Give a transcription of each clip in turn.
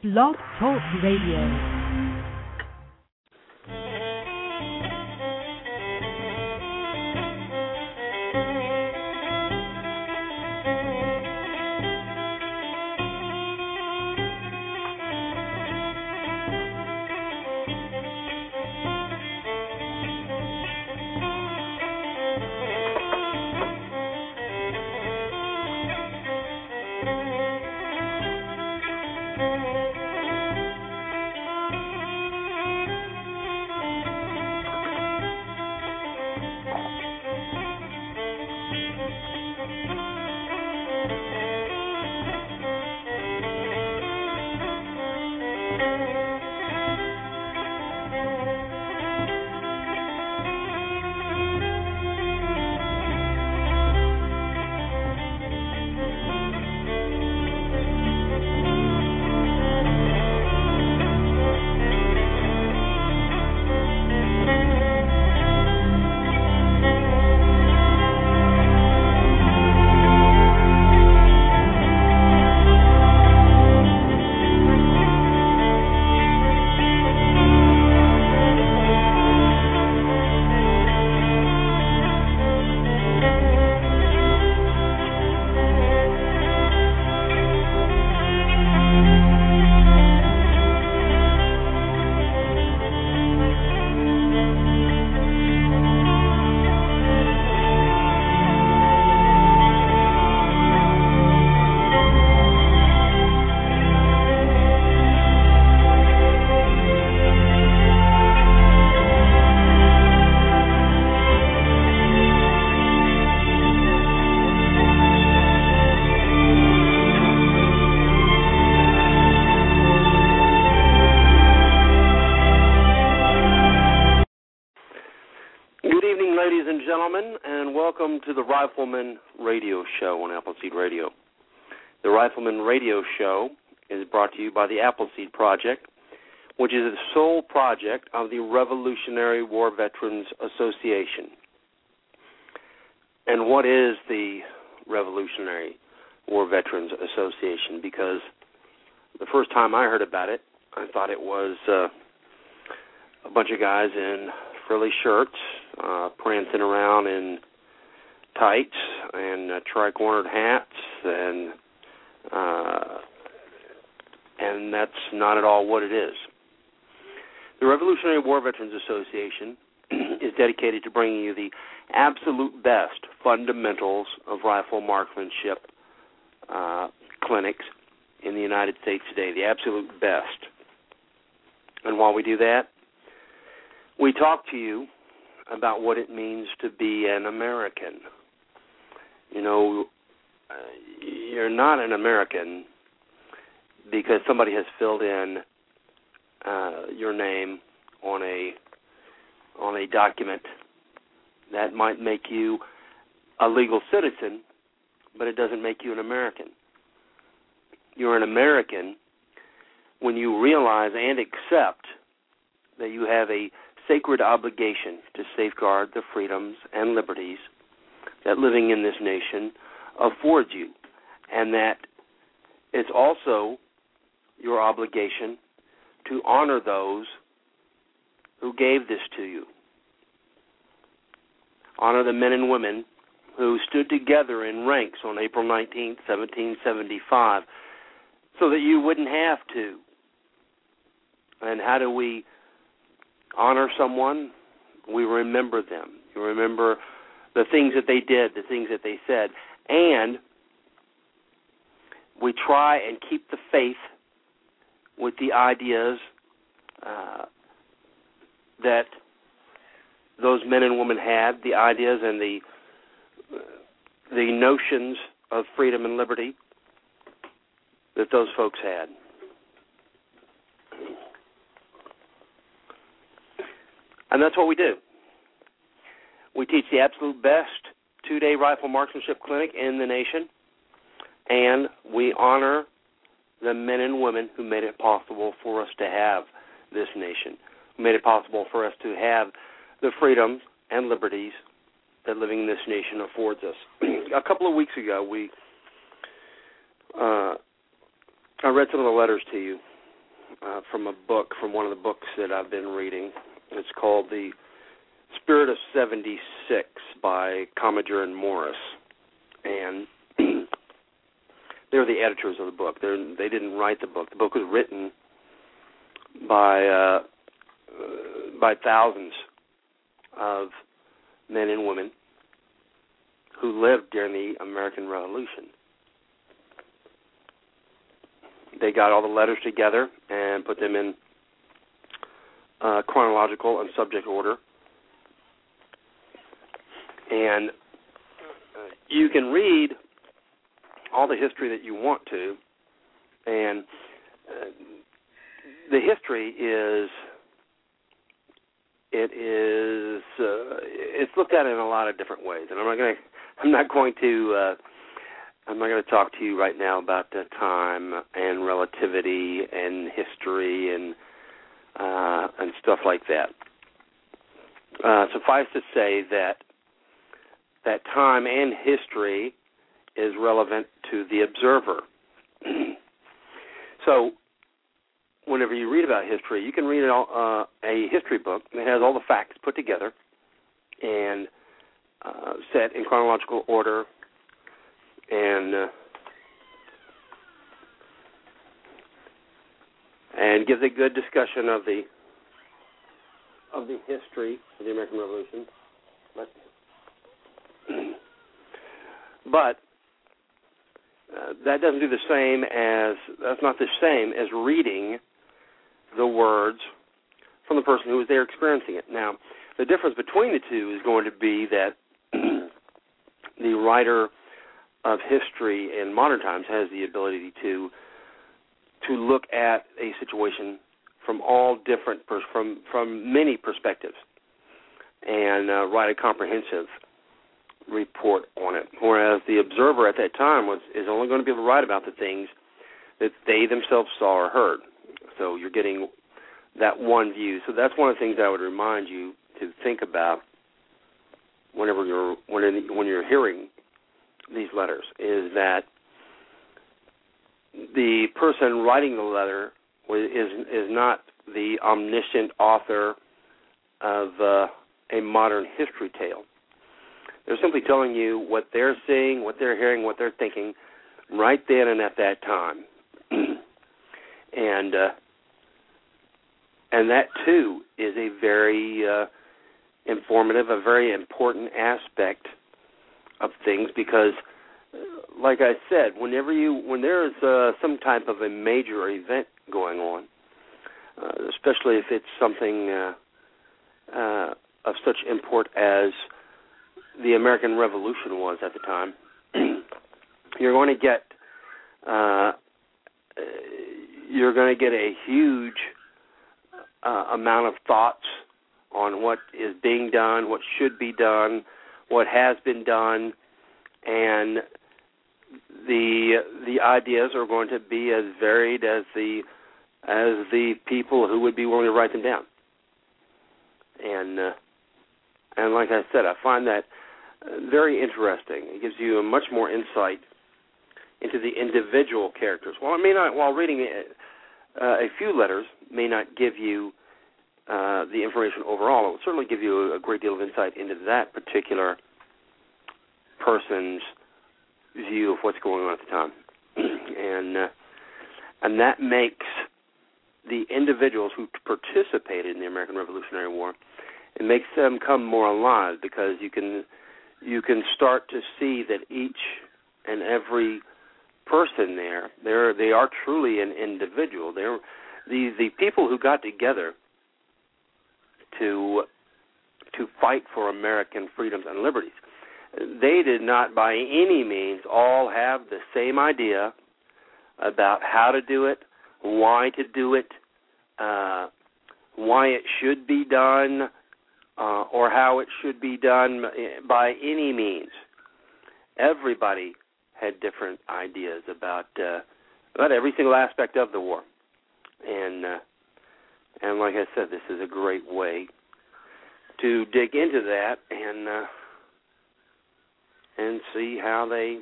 Blog Talk Radio. To the Rifleman Radio Show on Appleseed Radio. The Rifleman Radio Show is brought to you by the Appleseed Project, which is the sole project of the Revolutionary War Veterans Association. And what is the Revolutionary War Veterans Association? Because the first time I heard about it, I thought it was uh, a bunch of guys in frilly shirts uh, prancing around in tights and uh, tri-cornered hats and uh, and that's not at all what it is. The Revolutionary War Veterans Association is dedicated to bringing you the absolute best fundamentals of rifle marksmanship uh, clinics in the United States today, the absolute best. And while we do that, we talk to you about what it means to be an American you know, uh, you're not an American because somebody has filled in uh, your name on a on a document that might make you a legal citizen, but it doesn't make you an American. You're an American when you realize and accept that you have a sacred obligation to safeguard the freedoms and liberties that living in this nation affords you, and that it's also your obligation to honor those who gave this to you. Honor the men and women who stood together in ranks on April 19, 1775, so that you wouldn't have to. And how do we honor someone? We remember them. You remember the things that they did, the things that they said, and we try and keep the faith with the ideas uh, that those men and women had, the ideas and the the notions of freedom and liberty that those folks had. And that's what we do. We teach the absolute best two day rifle marksmanship clinic in the nation, and we honor the men and women who made it possible for us to have this nation, who made it possible for us to have the freedoms and liberties that living in this nation affords us. a couple of weeks ago, we uh, I read some of the letters to you uh, from a book from one of the books that I've been reading. It's called The Spirit of 76 by Commager and Morris. And they're the editors of the book. They're, they didn't write the book. The book was written by uh, uh, by thousands of men and women who lived during the American Revolution. They got all the letters together and put them in uh, chronological and subject order. And you can read all the history that you want to, and uh, the history is it is uh, it's looked at in a lot of different ways, and I'm not going to I'm not going to uh, I'm not going to talk to you right now about the time and relativity and history and uh, and stuff like that. Uh, suffice to say that that time and history is relevant to the observer. so, whenever you read about history, you can read uh, a history book that has all the facts put together and uh, set in chronological order and uh, and gives a good discussion of the of the history of the American Revolution. But but uh, that doesn't do the same as that's not the same as reading the words from the person who was there experiencing it. Now, the difference between the two is going to be that the writer of history in modern times has the ability to to look at a situation from all different from from many perspectives and uh, write a comprehensive report on it. Whereas the observer at that time was is only going to be able to write about the things that they themselves saw or heard. So you're getting that one view. So that's one of the things I would remind you to think about whenever you're when when you're hearing these letters is that the person writing the letter is is not the omniscient author of uh, a modern history tale. They're simply telling you what they're seeing, what they're hearing, what they're thinking, right then and at that time, and uh, and that too is a very uh, informative, a very important aspect of things because like I said, whenever you when there is uh, some type of a major event going on, uh, especially if it's something uh, uh, of such import as the American Revolution was at the time, you're going to get uh, you're going to get a huge uh, amount of thoughts on what is being done, what should be done, what has been done, and the the ideas are going to be as varied as the as the people who would be willing to write them down. And uh, and like I said, I find that very interesting. It gives you a much more insight into the individual characters. While it may not, while reading uh, a few letters may not give you uh, the information overall, it will certainly give you a great deal of insight into that particular person's view of what's going on at the time, and uh, and that makes the individuals who participated in the American Revolutionary War, it makes them come more alive because you can you can start to see that each and every person there they're they are truly an individual. They're the the people who got together to to fight for American freedoms and liberties they did not by any means all have the same idea about how to do it, why to do it, uh, why it should be done, uh, or how it should be done by any means. Everybody had different ideas about uh, about every single aspect of the war, and uh, and like I said, this is a great way to dig into that and uh, and see how they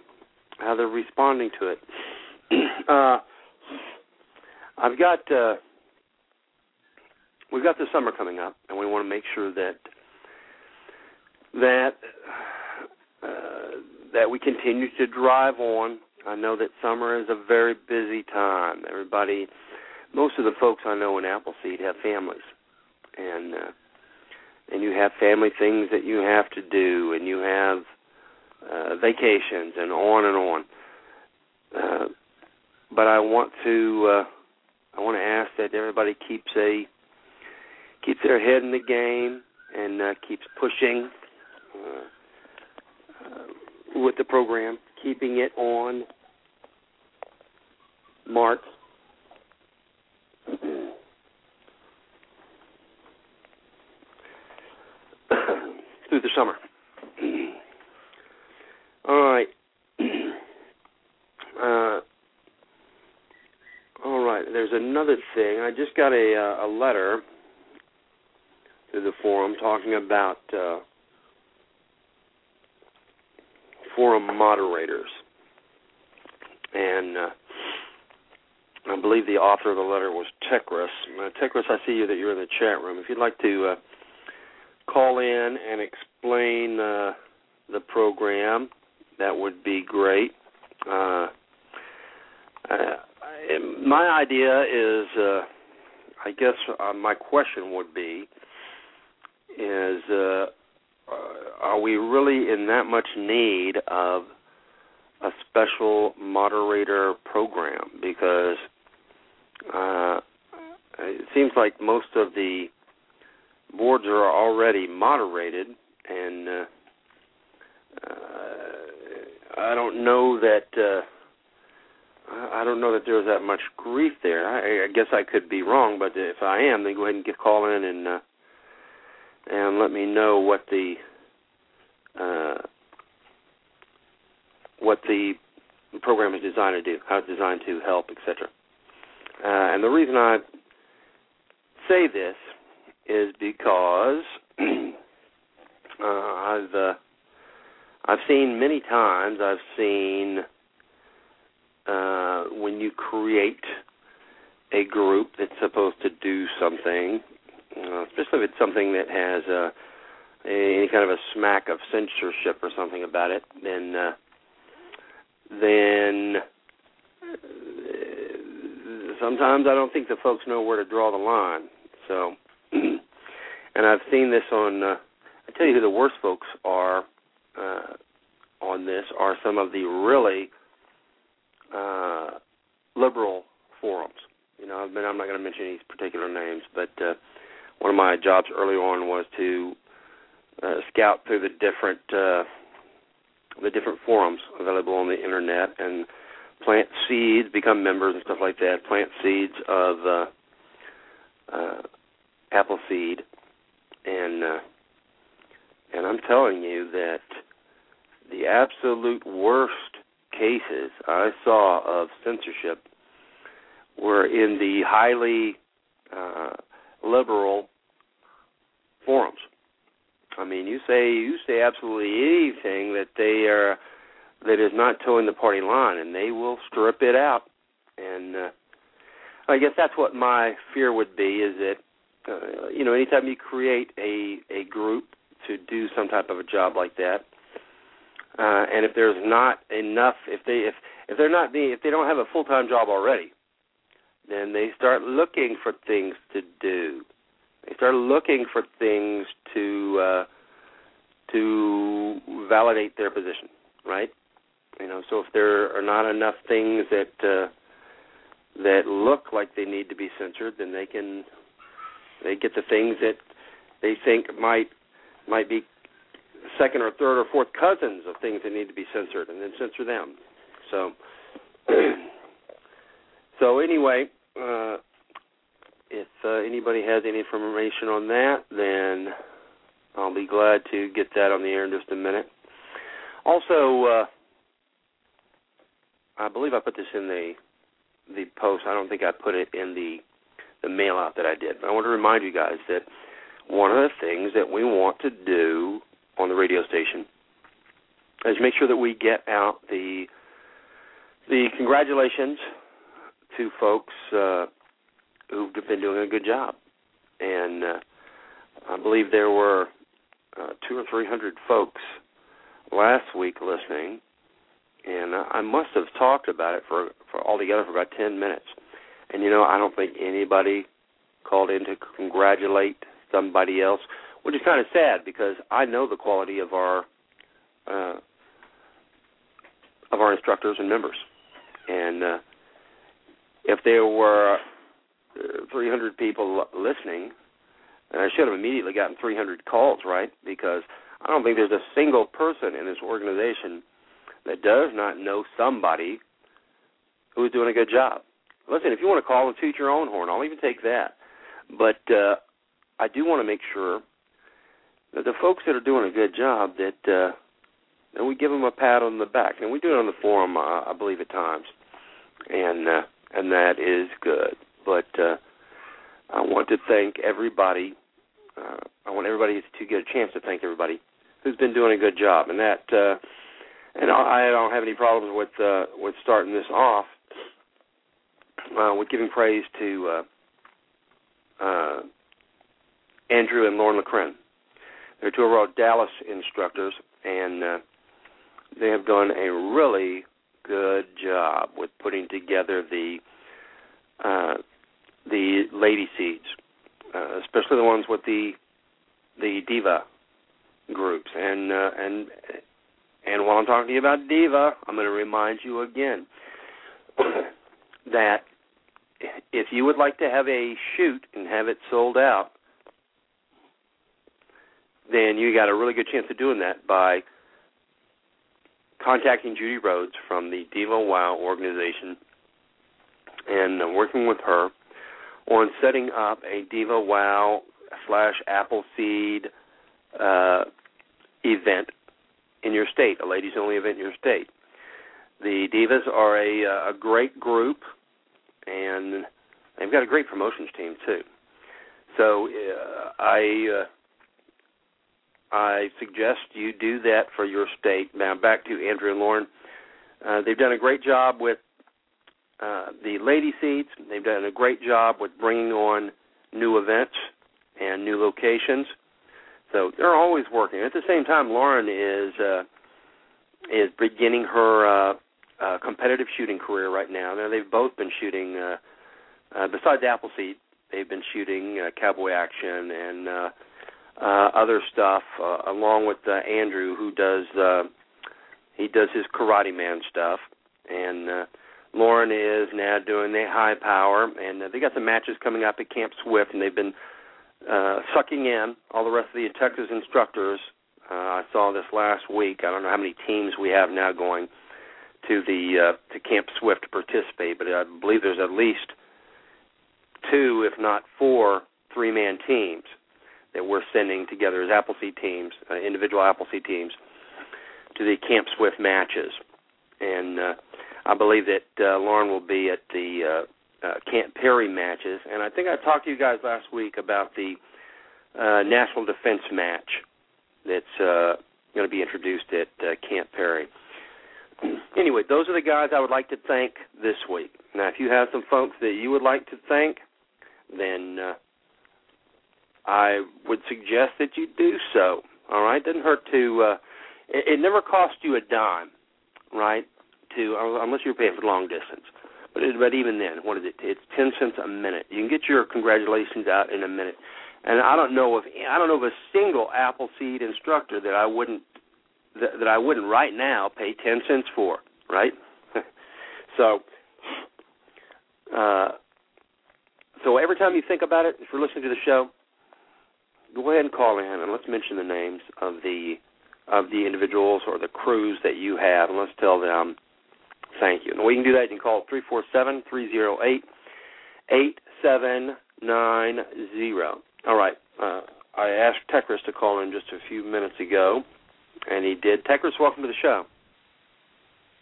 how they're responding to it. uh, I've got uh, we've got the summer coming up, and we want to make sure that that uh, that we continue to drive on. I know that summer is a very busy time. Everybody, most of the folks I know in Appleseed have families, and uh, and you have family things that you have to do, and you have uh, vacations, and on and on. Uh, but I want to uh, I want to ask that everybody keeps a keeps their head in the game and uh, keeps pushing uh, uh, with the program, keeping it on mark. through the summer. All right. Uh, all right. There's another thing. I just got a uh, a letter to the forum talking about uh, forum moderators, and uh, I believe the author of the letter was Tekris. Uh, Tekris, I see you that you're in the chat room. If you'd like to uh, call in and explain uh, the program, that would be great. Uh, uh, my idea is, uh, I guess uh, my question would be, is uh, uh, are we really in that much need of a special moderator program? Because uh, it seems like most of the boards are already moderated, and uh, uh, I don't know that. Uh, I don't know that there's that much grief there. I, I guess I could be wrong, but if I am, then go ahead and get call in and uh, and let me know what the uh, what the program is designed to do, how it's designed to help, etc. Uh, and the reason I say this is because uh, I've uh, I've seen many times. I've seen uh, when you create a group that's supposed to do something, uh, especially if it's something that has uh, any kind of a smack of censorship or something about it, then uh, then uh, sometimes I don't think the folks know where to draw the line. So, and I've seen this on. Uh, I tell you who the worst folks are uh, on this are some of the really uh, liberal forums. You know, I've been, I'm not going to mention any particular names, but uh, one of my jobs early on was to uh, scout through the different uh, the different forums available on the internet and plant seeds, become members and stuff like that. Plant seeds of uh, uh, apple seed, and uh, and I'm telling you that the absolute worst cases I saw of censorship were in the highly uh, liberal forums. I mean, you say you say absolutely anything that they are that is not toeing the party line, and they will strip it out. And uh, I guess that's what my fear would be: is that uh, you know, anytime you create a a group to do some type of a job like that, uh, and if there's not enough, if they if if they're not being if they don't have a full time job already, then they start looking for things to do. They start looking for things to uh, to validate their position, right? You know, so if there are not enough things that uh, that look like they need to be censored, then they can they get the things that they think might might be second or third or fourth cousins of things that need to be censored, and then censor them. So, so anyway, uh, if uh, anybody has any information on that, then I'll be glad to get that on the air in just a minute. Also, uh, I believe I put this in the the post. I don't think I put it in the the mail out that I did. But I want to remind you guys that one of the things that we want to do on the radio station is make sure that we get out the the congratulations to folks uh, who've been doing a good job. and uh, I believe there were uh, two or three hundred folks last week listening, and I must have talked about it for for altogether for about ten minutes. And you know, I don't think anybody called in to congratulate somebody else, which is kind of sad because I know the quality of our uh, of our instructors and members, and uh, if there were uh, 300 people listening, and I should have immediately gotten 300 calls, right? Because I don't think there's a single person in this organization that does not know somebody who's doing a good job. Listen, if you want to call and toot your own horn, I'll even take that. But uh, I do want to make sure that the folks that are doing a good job that uh, that we give them a pat on the back, and we do it on the forum, uh, I believe, at times, and uh, and that is good. But uh, I want to thank everybody. Uh, I want everybody to get a chance to thank everybody who's been doing a good job, and that. Uh, and I don't have any problems with uh, with starting this off uh, with giving praise to uh, uh, Andrew and Lauren LeCren. They're two of our Dallas instructors, and uh, they have done a really good job with putting together the uh, the lady seeds, uh, especially the ones with the the diva groups. And uh, and and while I'm talking to you about diva, I'm going to remind you again that if you would like to have a shoot and have it sold out, then you got a really good chance of doing that by contacting Judy Rhodes from the Diva Wow organization and working with her on setting up a Diva Wow slash Appleseed uh, event in your state, a ladies only event in your state. The Divas are a, a great group, and they've got a great promotions team too. So uh, I uh, I suggest you do that for your state. Now back to Andrew and Lauren. Uh, they've done a great job with uh, the lady seeds. They've done a great job with bringing on new events and new locations. So they're always working. At the same time, Lauren is uh, is beginning her uh, uh, competitive shooting career right now. Now they've both been shooting. Uh, uh, besides Appleseed, they've been shooting uh, cowboy action and uh, uh, other stuff, uh, along with uh, Andrew, who does uh, he does his Karate Man stuff, and uh, Lauren is now doing the high power, and uh, they got some matches coming up at Camp Swift, and they've been uh, sucking in all the rest of the Texas instructors. Uh, I saw this last week. I don't know how many teams we have now going to the uh, to Camp Swift to participate, but I believe there's at least two, if not four, three-man teams that we're sending together as Appleseed teams, uh, individual Appleseed teams, to the Camp Swift matches. And uh, I believe that uh, Lauren will be at the uh, uh, Camp Perry matches. And I think I talked to you guys last week about the uh, National Defense match that's uh, going to be introduced at uh, Camp Perry. Anyway, those are the guys I would like to thank this week. Now, if you have some folks that you would like to thank, then uh, I would suggest that you do so. All right, doesn't hurt to. Uh, it, it never costs you a dime, right? To unless you're paying for long distance. But it, but even then, what is it? It's ten cents a minute. You can get your congratulations out in a minute. And I don't know if I don't know of a single Appleseed instructor that I wouldn't that, that I wouldn't right now pay ten cents for, right? so, uh, so every time you think about it, if you're listening to the show, go ahead and call in and let's mention the names of the of the individuals or the crews that you have, and let's tell them thank you. And we can do that. You can call three four seven three zero eight eight seven nine zero. All right. Uh, I asked Tekris to call in just a few minutes ago, and he did. Tekris, welcome to the show.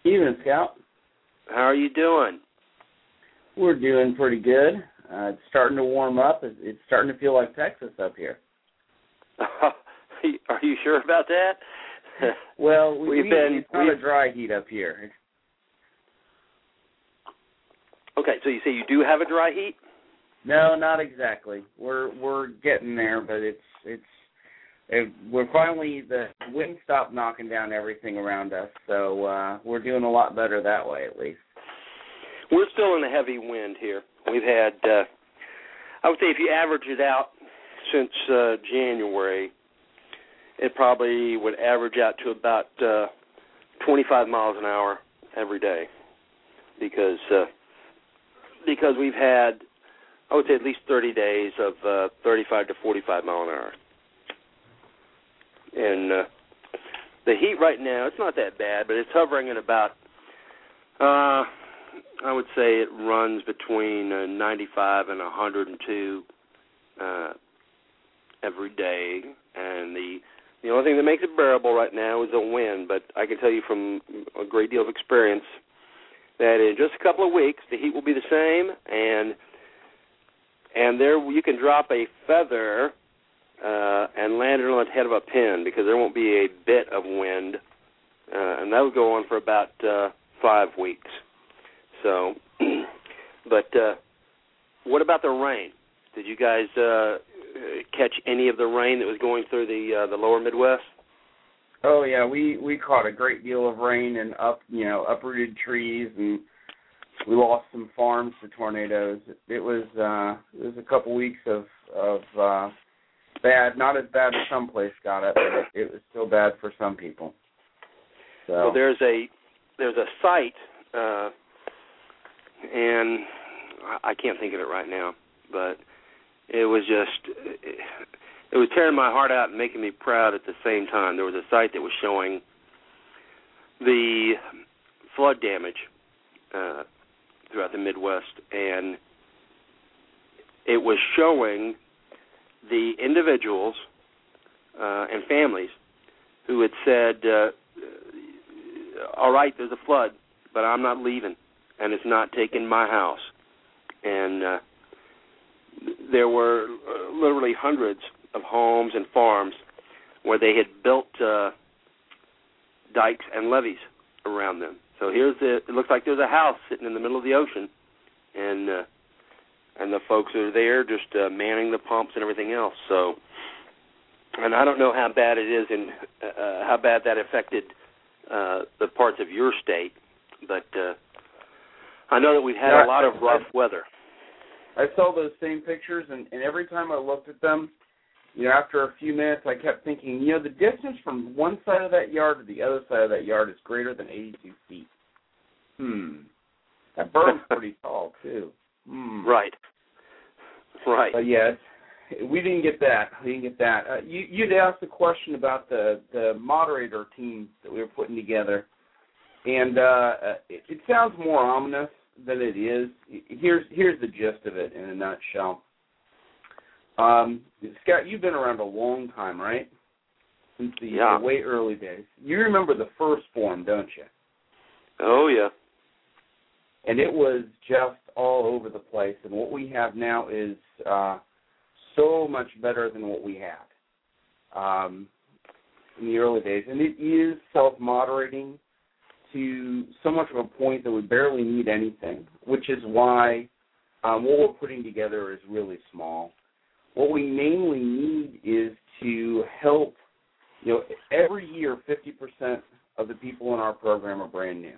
Evening, Scout. How are you doing? We're doing pretty good. Uh, it's starting to warm up. It's starting to feel like Texas up here. Are you sure about that? well, we, we've been it's not a dry heat up here. Okay, so you say you do have a dry heat? No, not exactly. We're we're getting there, but it's it's it, we're finally the wind stopped knocking down everything around us, so uh we're doing a lot better that way at least. We're still in a heavy wind here. We've had uh I would say if you average it out since uh January, it probably would average out to about uh 25 miles an hour every day because uh because we've had I would say at least 30 days of uh 35 to 45 mile an hour. And uh the heat right now, it's not that bad, but it's hovering at about uh I would say it runs between uh, 95 and 102 uh every day and the the only thing that makes it bearable right now is the wind, but I can tell you from a great deal of experience that in just a couple of weeks the heat will be the same and and there you can drop a feather uh, and land it on the head of a pin because there won't be a bit of wind, uh, and that will go on for about uh, five weeks. So, but uh, what about the rain? Did you guys uh, catch any of the rain that was going through the uh, the lower Midwest? Oh yeah, we we caught a great deal of rain and up you know uprooted trees and we lost some farms to tornadoes. It was uh it was a couple weeks of of uh bad, not as bad as some place got it, but it, it was still bad for some people. So Well, there's a there's a site, uh, and I can't think of it right now, but it was just it, was tearing my heart out and making me proud at the same time. There was a site that was showing the flood damage uh, throughout the Midwest, and it was showing the individuals uh, and families who had said, uh, "All right, there's a flood, but I'm not leaving, and it's not taking my house." And uh, there were uh, literally hundreds of homes and farms where they had built uh, dikes and levees around them. So here's the. It looks like there's a house sitting in the middle of the ocean, and uh, and the folks are there just uh, manning the pumps and everything else. So, and I don't know how bad it is and uh, how bad that affected uh, the parts of your state, but uh, I know that we've had Yeah, a lot of rough weather. I saw those same pictures, and, and every time I looked at them, you know, after a few minutes, I kept thinking, you know, the distance from one side of that yard to the other side of that yard is greater than 82 feet. Hmm. That berm's pretty tall too. Hmm. Right. Right. But yes, we didn't get that. We didn't get that. Uh, you, you'd asked a question about the the moderator team that we were putting together, and uh, uh, it, it sounds more ominous than it is. Here's here's the gist of it in a nutshell. Um, Scout, you've been around a long time, right? Since the, Yeah. the way early days. You remember the first form, don't you? Oh yeah. and it was just all over the place. And what we have now is uh, so much better than what we had um, in the early days, and it is self-moderating to so much of a point that we barely need anything, which is why um, what we're putting together is really small. What we mainly need is to help. You know, every year, 50% of the people in our program are brand new.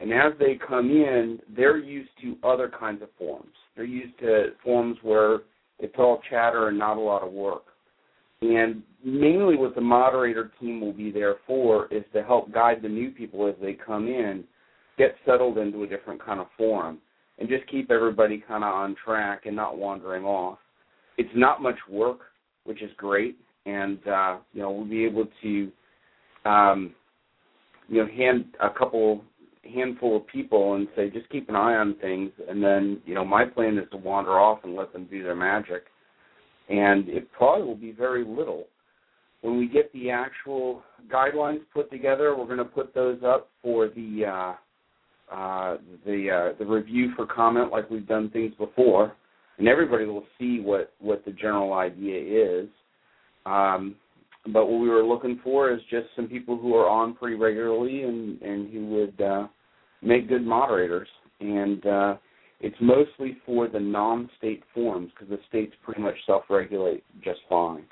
And as they come in, they're used to other kinds of forms. They're used to forms where it's all chatter and not a lot of work. And mainly what the moderator team will be there for is to help guide the new people as they come in, get settled into a different kind of forum, and just keep everybody kind of on track and not wandering off. It's not much work, which is great, and uh, you know we'll be able to, um, you know, hand a couple handful of people and say just keep an eye on things and then you know my plan is to wander off and let them do their magic and it probably will be very little. When we get the actual guidelines put together we're going to put those up for the uh uh the uh the review for comment like we've done things before and everybody will see what what the general idea is. Um but what we were looking for is just some people who are on pretty regularly and and who would uh make good moderators. And uh It's mostly for the non-state forums because the states pretty much self-regulate just fine.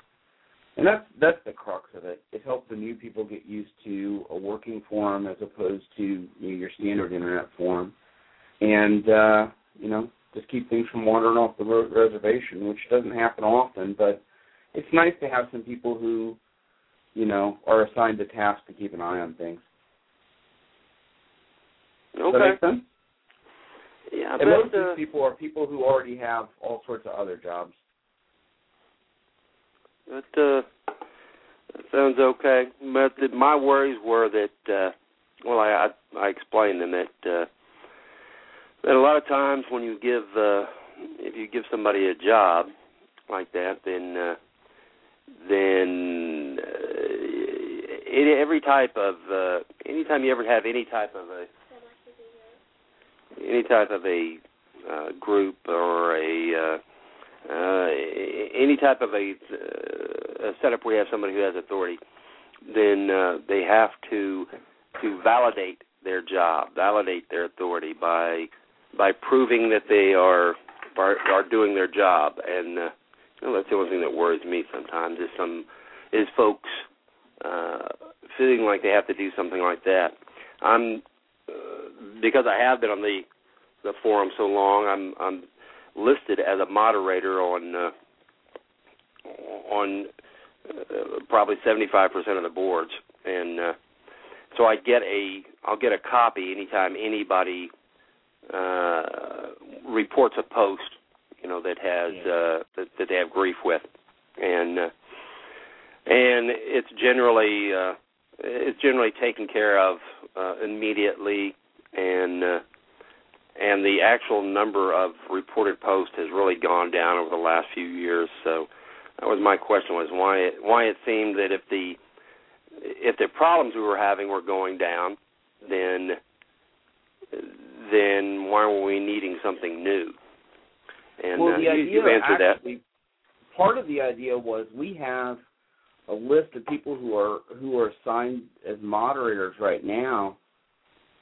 And that's that's the crux of it. It helps the new people get used to a working forum as opposed to you know, your standard internet forum, and uh, you know just keep things from wandering off the reservation, which doesn't happen often. But it's nice to have some people who, you know, are assigned the task to keep an eye on things. Okay. Does that make sense? Yeah, and most of these people are people who already have all sorts of other jobs. That uh, that sounds okay. But the, my worries were that, uh, well, I I, I explained them that uh, that a lot of times when you give uh, if you give somebody a job like that, then uh, then uh, it, every type of uh, anytime you ever have any type of a any type of a uh, group or a uh, uh, any type of a, uh, a setup where you have somebody who has authority, then uh, they have to to validate their job, validate their authority by by proving that they are are, are doing their job. And uh, you know, that's the only thing that worries me sometimes is some is folks uh, feeling like they have to do something like that. I'm uh, because I have been on the the forum so long. I'm I'm listed as a moderator on uh, on uh, probably 75% of the boards, and uh, so I get a I'll get a copy anytime anybody uh, reports a post, you know that has uh, that, that they have grief with, and uh, and it's generally uh, it's generally taken care of uh, immediately, and uh, and the actual number of reported posts has really gone down over the last few years. So that was my question: was why it, why it seemed that if the if the problems we were having were going down, then then why were we needing something new? And well, uh, you, you've answered actually, part of the idea was we have a list of people who are who are assigned as moderators right now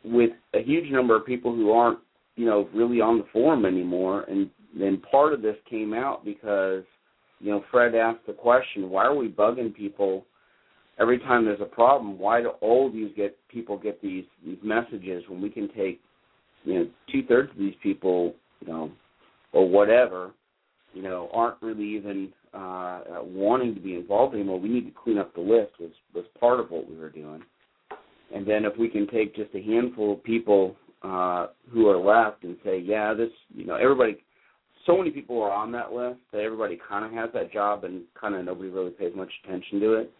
with a huge number of people who aren't you know really on the forum anymore. And then part of this came out because you know Fred asked the question why are we bugging people every time there's a problem? Why do all these get people get these these messages when we can take you know two thirds of these people you know or whatever you know aren't really even uh wanting to be involved anymore we need to clean up the list was was part of what we were doing. And then if we can take just a handful of people uh who are left and say yeah this you know everybody so many people are on that list that everybody kind of has that job and kind of nobody really pays much attention to it.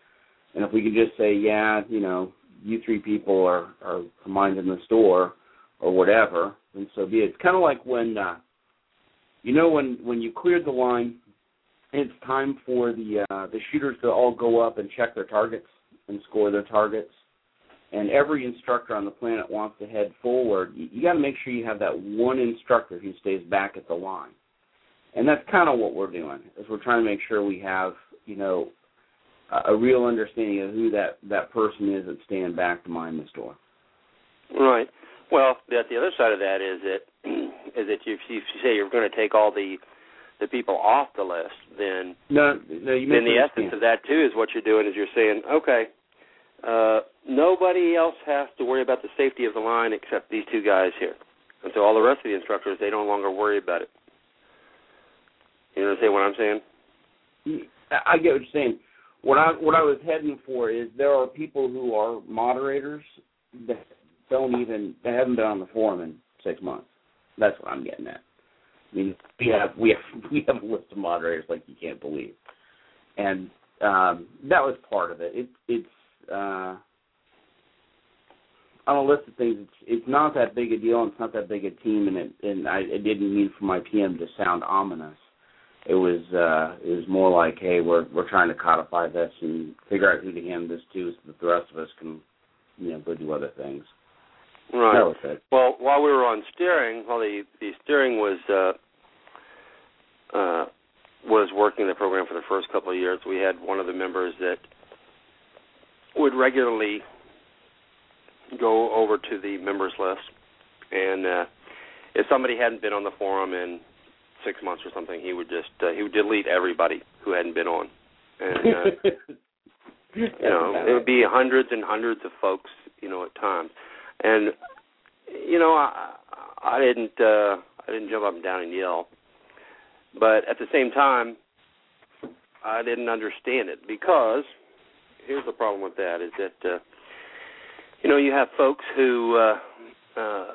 And if we could just say yeah you know you three people are are minding the store or whatever and so be it. It's kind of like when uh you know when when you cleared the line it's time for the uh the shooters to all go up and check their targets and score their targets and every instructor on the planet wants to head forward, you, you got to make sure you have that one instructor who stays back at the line. And that's kind of what we're doing, is we're trying to make sure we have, you know, a, real understanding of who that that person is that's staying back to mind the store. Right. Well, the, the other side of that is that is that if you, if you say you're going to take all the the people off the list, then no, no, you then the essence of that too is what you're doing is you're saying, okay, uh, nobody else has to worry about the safety of the line except these two guys here. And so all the rest of the instructors, they no longer worry about it. You understand what I'm saying? I get what you're saying. What I what I was heading for is there are people who are moderators that don't even that haven't been on the forum in six months. That's what I'm getting at. I mean, we have we have we have a list of moderators like you can't believe, and um, that was part of it. It it's uh, on a list of things, it's it's not that big a deal. And it's not that big a team, and it and I it didn't mean for my PM to sound ominous. It was uh, it was more like, hey, we're we're trying to codify this and figure out who to hand this to, so that the rest of us can, you know, go do other things. Right. That was it. Well, while we were on steering, while the the steering was uh, uh, was working the program for the first couple of years, we had one of the members that would regularly go over to the members list, and uh, if somebody hadn't been on the forum in six months or something, he would just uh, he would delete everybody who hadn't been on, and uh, you know it would be hundreds and hundreds of folks, you know, at times, and you know I I didn't uh, I didn't jump up and down and yell, but at the same time I didn't understand it because here's the problem with that is that uh, you know you have folks who uh, uh,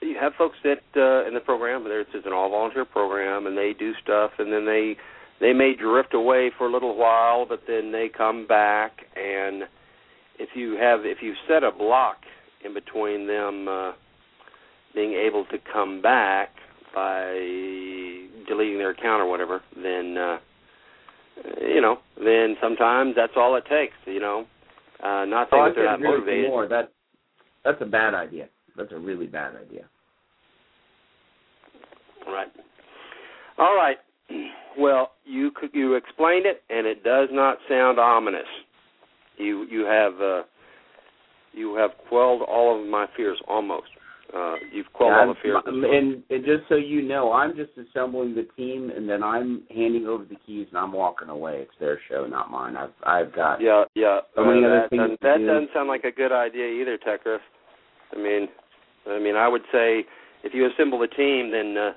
you have folks that uh, in the program, whether it's an all volunteer program, and they do stuff, and then they they may drift away for a little while, but then they come back, and if you have if you set a block in between them uh, being able to come back by deleting their account or whatever, then uh, you know, then sometimes that's all it takes. You know, uh, not saying oh, that they're not motivated. More. That that's a bad idea. That's a really bad idea. Right. All right. Well, you you explained it, and it does not sound ominous. You you have uh, you have quelled all of my fears almost. Uh, you've quelled yeah, all the fears. And, and just so you know, I'm just assembling the team, and then I'm handing over the keys, and I'm walking away. It's their show, not mine. I've I've got yeah yeah. So many uh, other that things doesn't, that do. doesn't sound like a good idea either, Techriff. I mean, I mean, I would say if you assemble a team, then uh,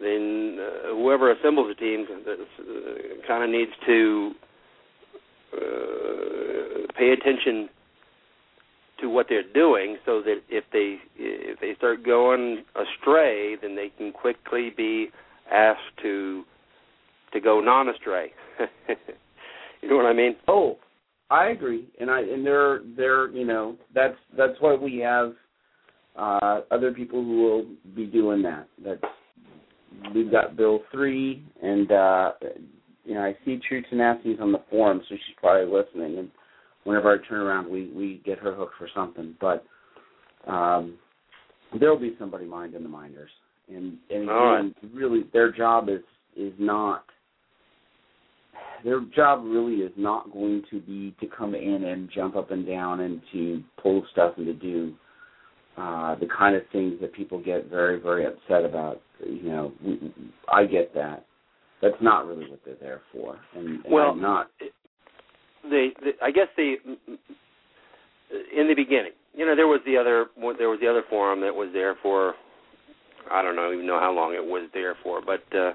then uh, whoever assembles the team uh, kind of needs to uh, pay attention to what they're doing, so that if they if they start going astray, then they can quickly be asked to to go non-astray. you know what I mean? Oh, I agree, and I and they're they're you know that's that's why we have uh, other people who will be doing that. That's we've got Bill three, and uh, you know I see True Tenacity's on the forum, so she's probably listening. And whenever I turn around, we we get her hooked for something. But um, there'll be somebody minding the minders, and and again, really their job is is not their job really is not going to be to come in and jump up and down and to pull stuff and to do uh, the kind of things that people get very, very upset about. You know, I get that. That's not really what they're there for, and, and Well, I'm not. They, they I guess they in the beginning, you know, there was the other there was the other forum that was there for I don't know even know how long it was there for, but uh,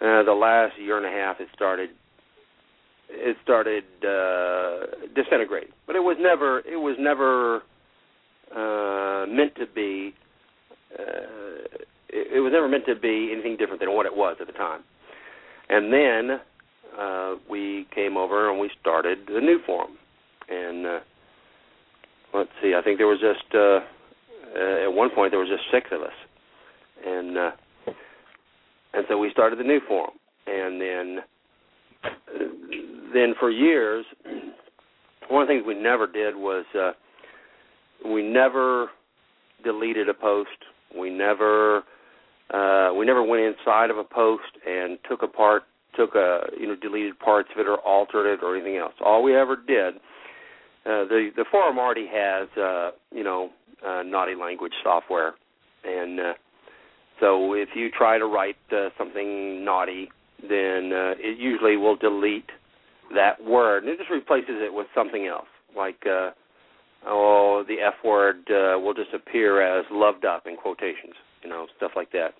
uh, the last year and a half it started it started uh, disintegrating. But it was never it was never uh, meant to be. Uh, it, it was never meant to be anything different than what it was at the time. And then uh, we came over and we started the new forum. And uh, let's see, I think there was just uh, uh, at one point there was just six of us, and uh, and so we started the new forum. And then then for years, one of the things we never did was uh, we never deleted a post. We never uh, we never went inside of a post and took apart, took a you know deleted parts of it or altered it or anything else. All we ever did, uh, the the forum already has uh, you know uh, naughty language software, and uh, so if you try to write uh, something naughty, then uh, it usually will delete that word and it just replaces it with something else, like. Uh, oh, the F word uh, will just appear as loved up in quotations, you know, stuff like that.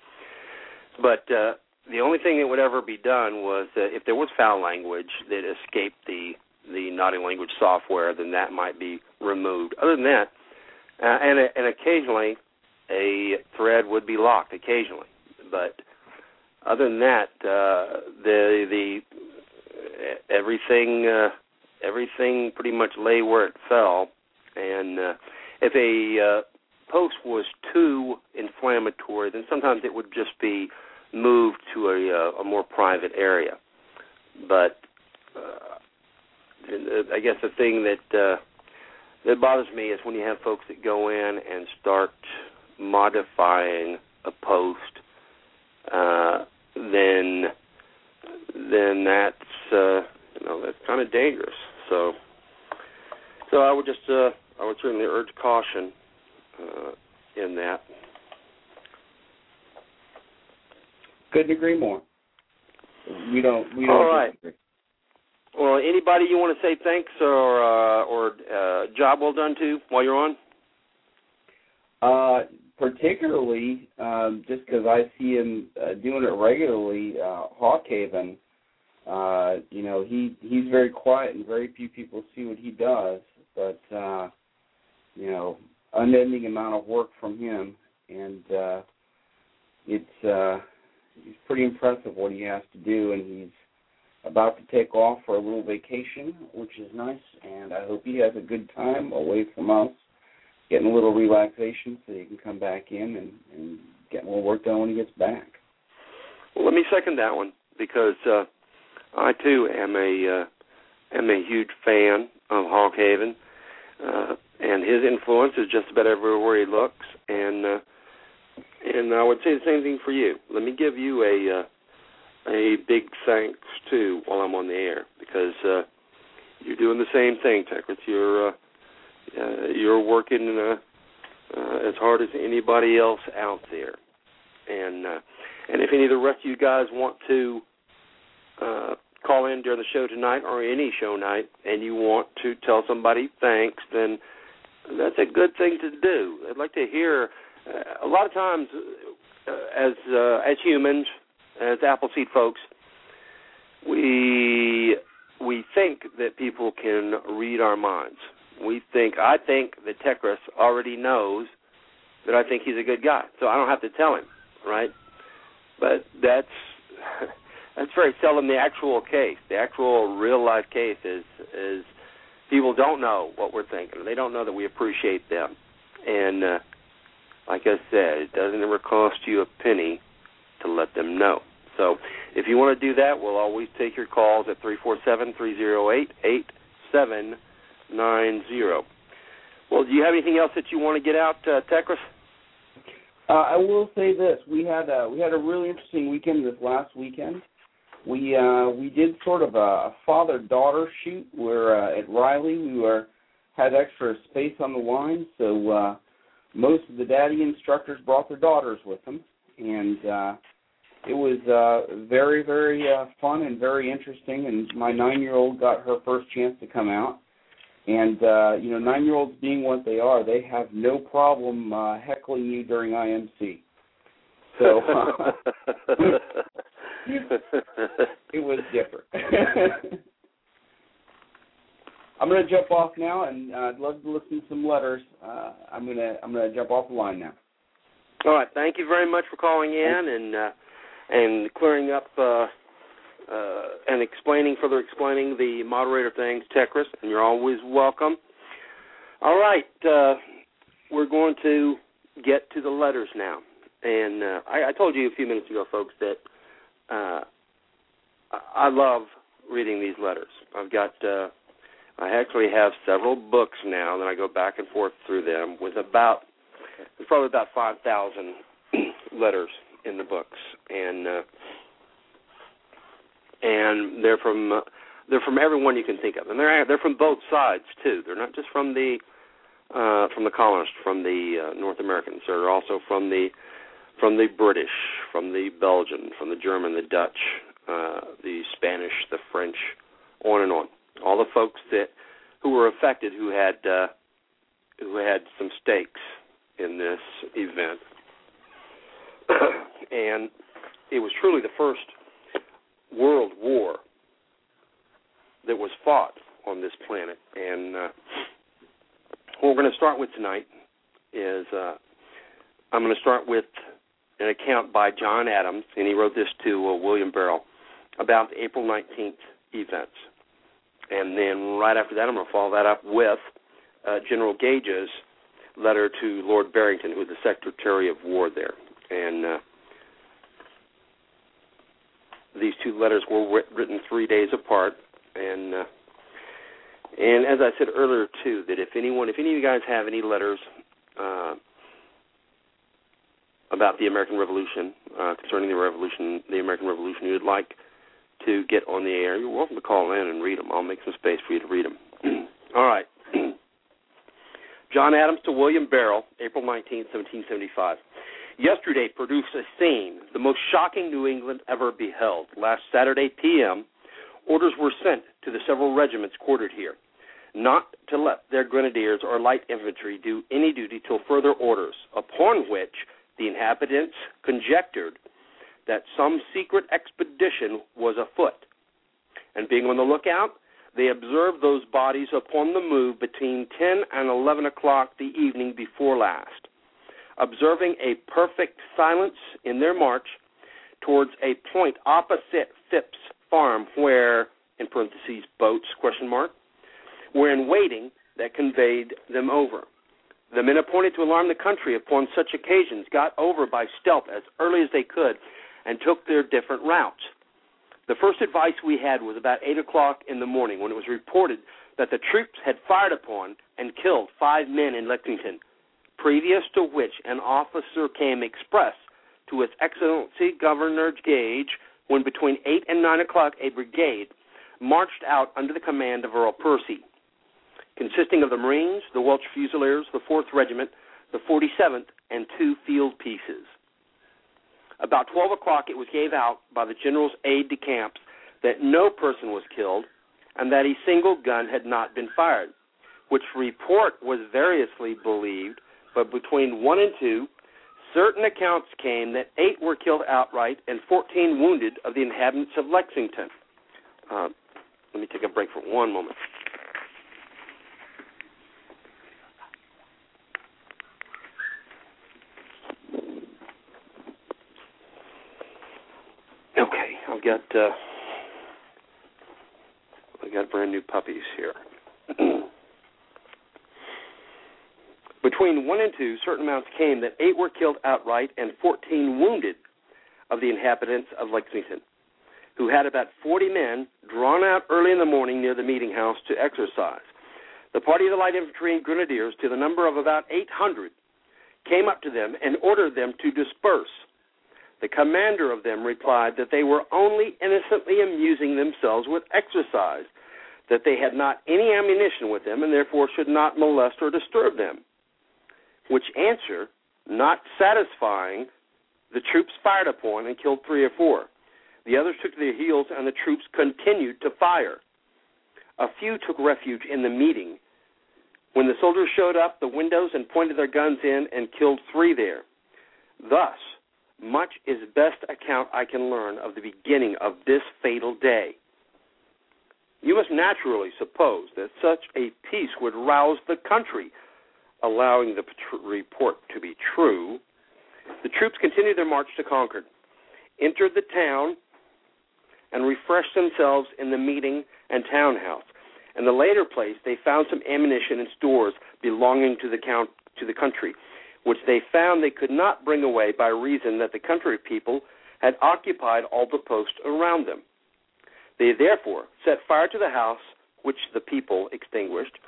But uh, the only thing that would ever be done was that if there was foul language that escaped the the naughty language software, then that might be removed. Other than that, uh, and and occasionally a thread would be locked occasionally, but other than that, uh, the the everything uh, everything pretty much lay where it fell and uh, if a uh, post was too inflammatory, then sometimes it would just be moved to a, uh, a more private area. But uh, I guess the thing that uh, that bothers me is when you have folks that go in and start modifying a post, uh, then then that's uh, you know that's kind of dangerous. So so I would just uh, I would certainly urge caution uh, in that. Couldn't agree more. We don't. We don't. All right. disagree. Well, anybody you want to say thanks or uh, or uh, job well done to while you're on? Uh, particularly, um, just because I see him uh, doing it regularly, uh, Hawkhaven. Uh, you know, he he's very quiet, and very few people see what he does. But uh, you know, unending amount of work from him, and uh, it's uh, he's pretty impressive what he has to do, and he's about to take off for a little vacation, which is nice, and I hope he has a good time away from us, getting a little relaxation so he can come back in and, and get more work done when he gets back. Well, let me second that one because uh, I too am a uh, am a huge fan of Hawkhaven, uh, and his influence is just about everywhere he looks. And uh, and I would say the same thing for you. Let me give you a uh, a big thanks too while I'm on the air because uh, you're doing the same thing, Tekritz. You're uh, uh, you're working uh, uh, as hard as anybody else out there, and uh, and if any of the rest of you guys want to uh, call in during the show tonight or any show night, and you want to tell somebody thanks, then that's a good thing to do. I'd like to hear. Uh, a lot of times, uh, as uh, as humans, as Appleseed folks, we we think that people can read our minds. We think I think that Tekritz already knows that I think he's a good guy, so I don't have to tell him, right? But that's that's very seldom the actual case. The actual real life case is is people don't know what we're thinking. They don't know that we appreciate them, and uh, like I said, it doesn't ever cost you a penny to let them know. So if you want to do that, we'll always take your calls at 347-308-8790. Well, do you have anything else that you want to get out, uh, Tekritz? Uh, I will say this: we had a, we had a really interesting weekend this last weekend. We uh, we did sort of a father daughter shoot where uh, at Riley we were had extra space on the line, so uh, most of the daddy instructors brought their daughters with them, and uh, it was uh, very very uh, fun and very interesting. And my nine year old got her first chance to come out, and uh, you know nine year olds being what they are, they have no problem uh, heckling you during IMC. So it was different. I'm going to jump off now, and uh, I'd love to listen to some letters. Uh, I'm going to I'm going to jump off the line now. All right. Thank you very much for calling in and uh, and clearing up uh, uh, and explaining further explaining the moderator things, Tekritz, and you're always welcome. All right. Uh, we're going to get to the letters now, and uh, I, I told you a few minutes ago, folks, that uh, I love reading these letters. I've got. Uh, I actually have several books now that I go back and forth through them with about there's probably about five thousand letters in the books, and uh, and they're from uh, they're from everyone you can think of, and they're they're from both sides too. They're not just from the uh, from the colonists, from the uh, North Americans. They're also from the from the British, from the Belgian, from the German, the Dutch, uh, the Spanish, the French, on and on. All the folks that who were affected, who had uh, who had some stakes in this event, and it was truly the first world war that was fought on this planet. And uh, what we're going to start with tonight is uh, I'm going to start with an account by John Adams, and he wrote this to uh, William Barrow about the April 19th events. And then right after that, I'm going to follow that up with uh, General Gage's letter to Lord Barrington, who was the Secretary of War there. And uh, these two letters were written three days apart. And uh, and as I said earlier too, that if anyone, if any of you guys have any letters uh, about the American Revolution, uh, concerning the Revolution, the American Revolution, you'd like to get on the air, you're welcome to call in and read them. I'll make some space for you to read them. All right. John Adams to William Barrow, April 19, 1775. Yesterday produced a scene, the most shocking New England ever beheld. Last Saturday p.m., orders were sent to the several regiments quartered here, not to let their grenadiers or light infantry do any duty till further orders, upon which the inhabitants conjectured that some secret expedition was afoot. And being on the lookout, they observed those bodies upon the move between 10 and 11 o'clock the evening before last. Observing a perfect silence in their march towards a point opposite Phipps Farm, where, in parentheses, boats, question mark, were in waiting that conveyed them over. The men appointed to alarm the country upon such occasions got over by stealth as early as they could and took their different routes. The first advice we had was about 8 o'clock in the morning when it was reported that the troops had fired upon and killed five men in Lexington, previous to which an officer came express to His Excellency Governor Gage when between 8 and 9 o'clock a brigade marched out under the command of Earl Percy, consisting of the Marines, the Welch Fusiliers, the 4th Regiment, the 47th, and two field pieces. About 12 o'clock, it was gave out by the general's aide de camp that no person was killed and that a single gun had not been fired, which report was variously believed, but between 1 and 2, certain accounts came that 8 were killed outright and 14 wounded of the inhabitants of Lexington. Uh, let me take a break for one moment. Okay, I've got uh, I got brand new puppies here. Between one and two, certain amounts came that eight were killed outright and 14 wounded of the inhabitants of Lexington, who had about 40 men drawn out early in the morning near the meeting house to exercise. The party of the light infantry and grenadiers, to the number of about 800, came up to them and ordered them to disperse the commander of them replied that they were only innocently amusing themselves with exercise, that they had not any ammunition with them, and therefore should not molest or disturb them. Which answer, not satisfying, the troops fired upon and killed three or four. The others took to their heels, and the troops continued to fire. A few took refuge in the meeting. When the soldiers showed up the windows and pointed their guns in and killed three there. Thus, much is best account I can learn of the beginning of this fatal day. You must naturally suppose that such a peace would rouse the country, allowing the report to be true. The troops continued their march to Concord, entered the town, and refreshed themselves in the meeting and townhouse. In the later place, they found some ammunition and stores belonging to the count to the country, which they found they could not bring away by reason that the country people had occupied all the posts around them. They therefore set fire to the house, which the people extinguished.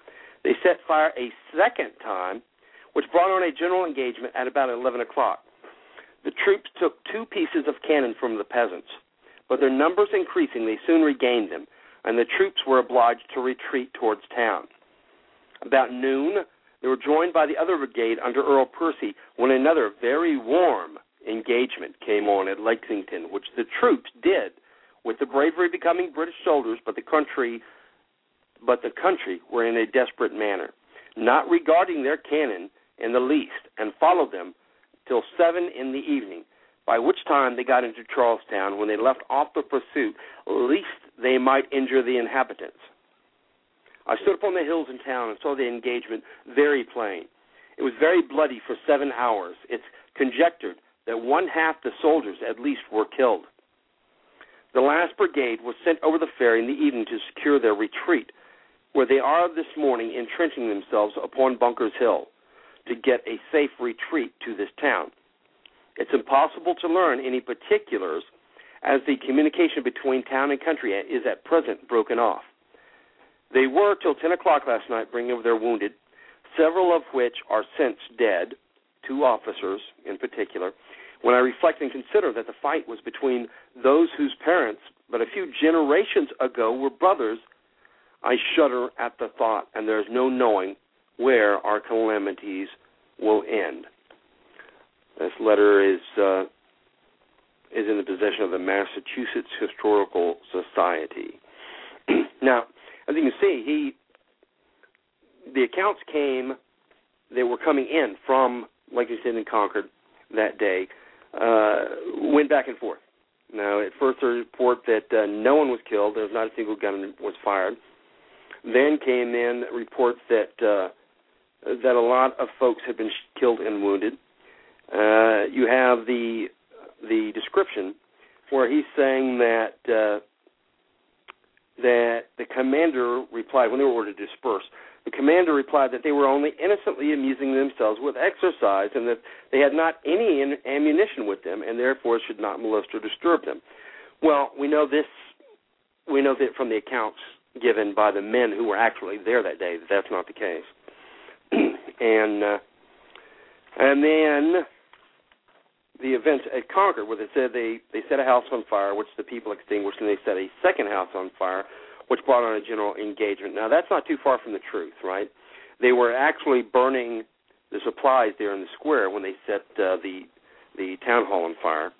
They set fire a second time, which brought on a general engagement at about 11 o'clock. The troops took two pieces of cannon from the peasants, but their numbers increasing, they soon regained them, and the troops were obliged to retreat towards town. About noon, they were joined by the other brigade under Earl Percy when another very warm engagement came on at Lexington, which the troops did with the bravery becoming British soldiers, but the country but the country were in a desperate manner, not regarding their cannon in the least, and followed them till seven in the evening, by which time they got into Charlestown when they left off the pursuit, lest they might injure the inhabitants. I stood upon the hills in town and saw the engagement very plain. It was very bloody for seven hours. It's conjectured that one half the soldiers at least were killed. The last brigade was sent over the ferry in the evening to secure their retreat, where they are this morning entrenching themselves upon Bunker's Hill to get a safe retreat to this town. It's impossible to learn any particulars as the communication between town and country is at present broken off. They were till 10 o'clock last night bringing over their wounded, several of which are since dead, two officers in particular. When I reflect and consider that the fight was between those whose parents, but a few generations ago, were brothers, I shudder at the thought, and there is no knowing where our calamities will end. This letter is uh, is in the possession of the Massachusetts Historical Society. now, as you can see, he the accounts came they were coming in from like you said in Concord that day uh, went back and forth. Now, at first, the report that uh, no one was killed, there was not a single gun was fired. Then came in reports that uh, that a lot of folks had been killed and wounded. Uh, you have the the description where he's saying that uh, that the commander replied when they were ordered to disperse. The commander replied that they were only innocently amusing themselves with exercise and that they had not any ammunition with them and therefore should not molest or disturb them. Well, we know this. We know that from the accounts given by the men who were actually there that day that that's not the case. and uh, and then the events at Concord, where they said they they set a house on fire, which the people extinguished, and they set a second house on fire, which brought on a general engagement. Now that's not too far from the truth, right? They were actually burning the supplies there in the square when they set uh, the the town hall on fire,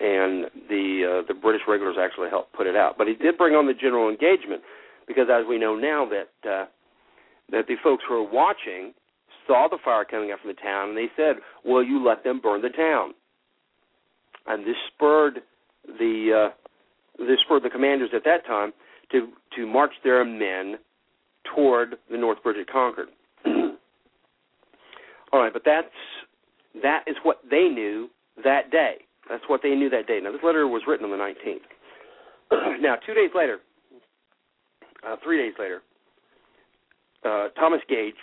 and the uh, the British regulars actually helped put it out. But he did bring on the general engagement because, as we know now, that uh, that the folks who were watching saw the fire coming up from the town, and they said, "Will you let them burn the town?" And this spurred the uh, this spurred the commanders at that time to to march their men toward the North Bridge at Concord. All right, but that's that is what they knew that day. That's what they knew that day. Now this letter was written on the 19th. now two days later, uh, three days later, uh, Thomas Gage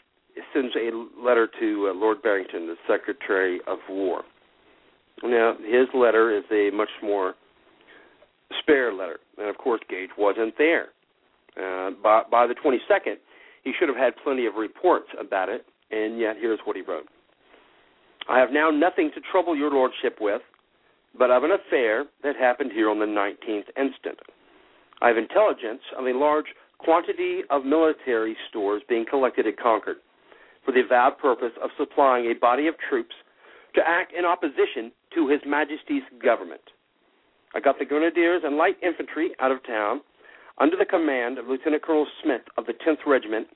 sends a letter to uh, Lord Barrington, the Secretary of War. Now his letter is a much more spare letter. And of course, Gage wasn't there. Uh, by, by the 22nd, he should have had plenty of reports about it, and yet here's what he wrote I have now nothing to trouble your lordship with, but of an affair that happened here on the 19th instant. I have intelligence of a large quantity of military stores being collected at Concord for the avowed purpose of supplying a body of troops to act in opposition to His Majesty's government. I got the grenadiers and light infantry out of town under the command of Lieutenant Colonel Smith of the 10th Regiment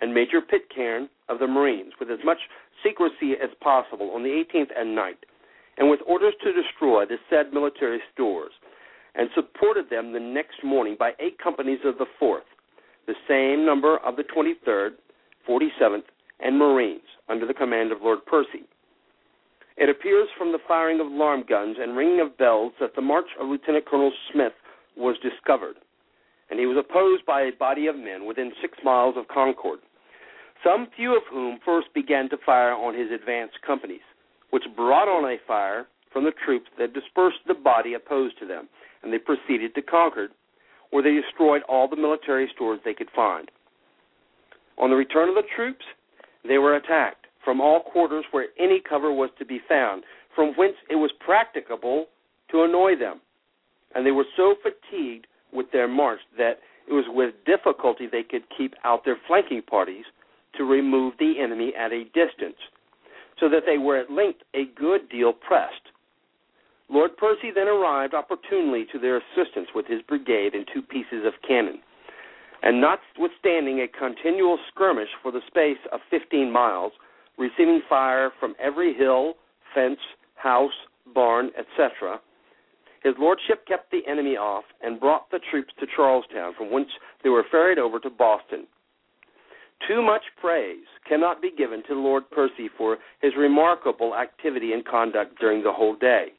and Major Pitcairn of the Marines with as much secrecy as possible on the 18th at night, and with orders to destroy the said military stores, and supported them the next morning by eight companies of the 4th, the same number of the 23rd, 47th, and Marines under the command of Lord Percy. It appears from the firing of alarm guns and ringing of bells that the march of Lieutenant Colonel Smith was discovered, and he was opposed by a body of men within six miles of Concord, some few of whom first began to fire on his advance companies, which brought on a fire from the troops that dispersed the body opposed to them, and they proceeded to Concord, where they destroyed all the military stores they could find. On the return of the troops, they were attacked from all quarters where any cover was to be found, from whence it was practicable to annoy them. And they were so fatigued with their march that it was with difficulty they could keep out their flanking parties to remove the enemy at a distance, so that they were at length a good deal pressed. Lord Percy then arrived opportunely to their assistance with his brigade and two pieces of cannon. And notwithstanding a continual skirmish for the space of fifteen miles, receiving fire from every hill, fence, house, barn, etc. His lordship kept the enemy off and brought the troops to Charlestown, from whence they were ferried over to Boston. Too much praise cannot be given to Lord Percy for his remarkable activity and conduct during the whole day.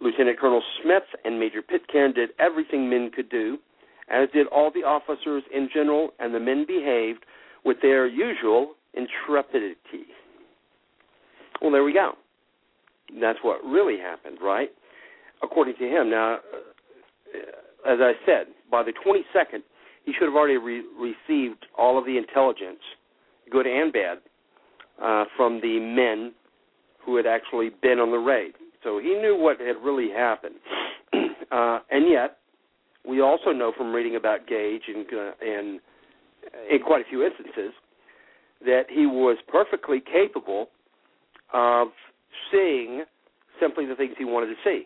Lieutenant Colonel Smith and Major Pitcairn did everything men could do, as did all the officers in general, and the men behaved with their usual intrepidity. Well, there we go. That's what really happened, right? According to him. Now, uh, as I said, by the 22nd, he should have already re- received all of the intelligence, good and bad, uh, from the men who had actually been on the raid. So he knew what had really happened. uh, and yet, we also know from reading about Gage and, uh, and in quite a few instances that he was perfectly capable of seeing simply the things he wanted to see.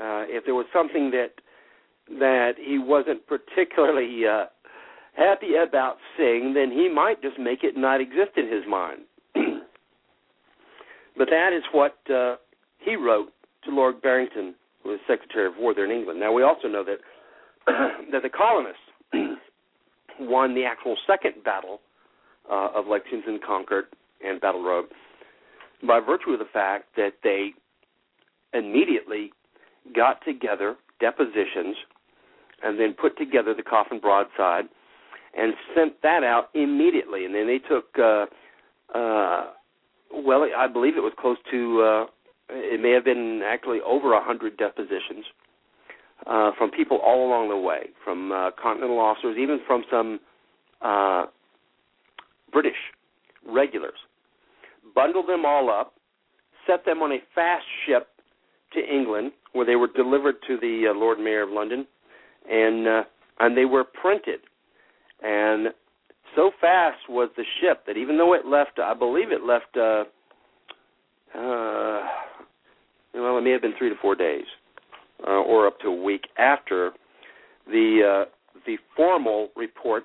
Uh, if there was something that that he wasn't particularly uh, happy about seeing, then he might just make it not exist in his mind. but that is what uh, he wrote to Lord Barrington, who was Secretary of War there in England. Now we also know that that the colonists won the actual second battle uh, of Lexington, Concord, and Battle Road by virtue of the fact that they immediately got together depositions and then put together the coffin broadside and sent that out immediately. And then they took, uh, uh, well, I believe it was close to, uh, it may have been actually over a hundred depositions uh, from people all along the way, from uh, continental officers, even from some uh, British regulars. Bundled them all up, set them on a fast ship to England, where they were delivered to the uh, Lord Mayor of London, and uh, and they were printed. And so fast was the ship that even though it left, I believe it left. Uh, uh, well, it may have been three to four days, uh, or up to a week after the uh, the formal report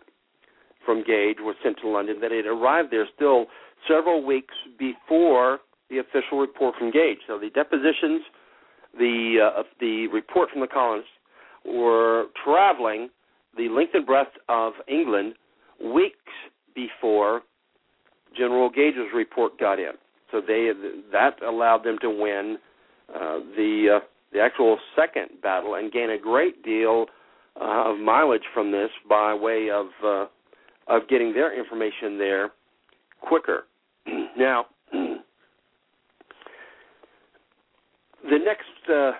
from Gage was sent to London. That it arrived there still several weeks before the official report from Gage. So the depositions, the uh, the report from the colonists were traveling the length and breadth of England weeks before General Gage's report got in. So they that allowed them to win uh, the uh, the actual second battle and gain a great deal uh, of mileage from this by way of uh, of getting their information there quicker. now, the next uh,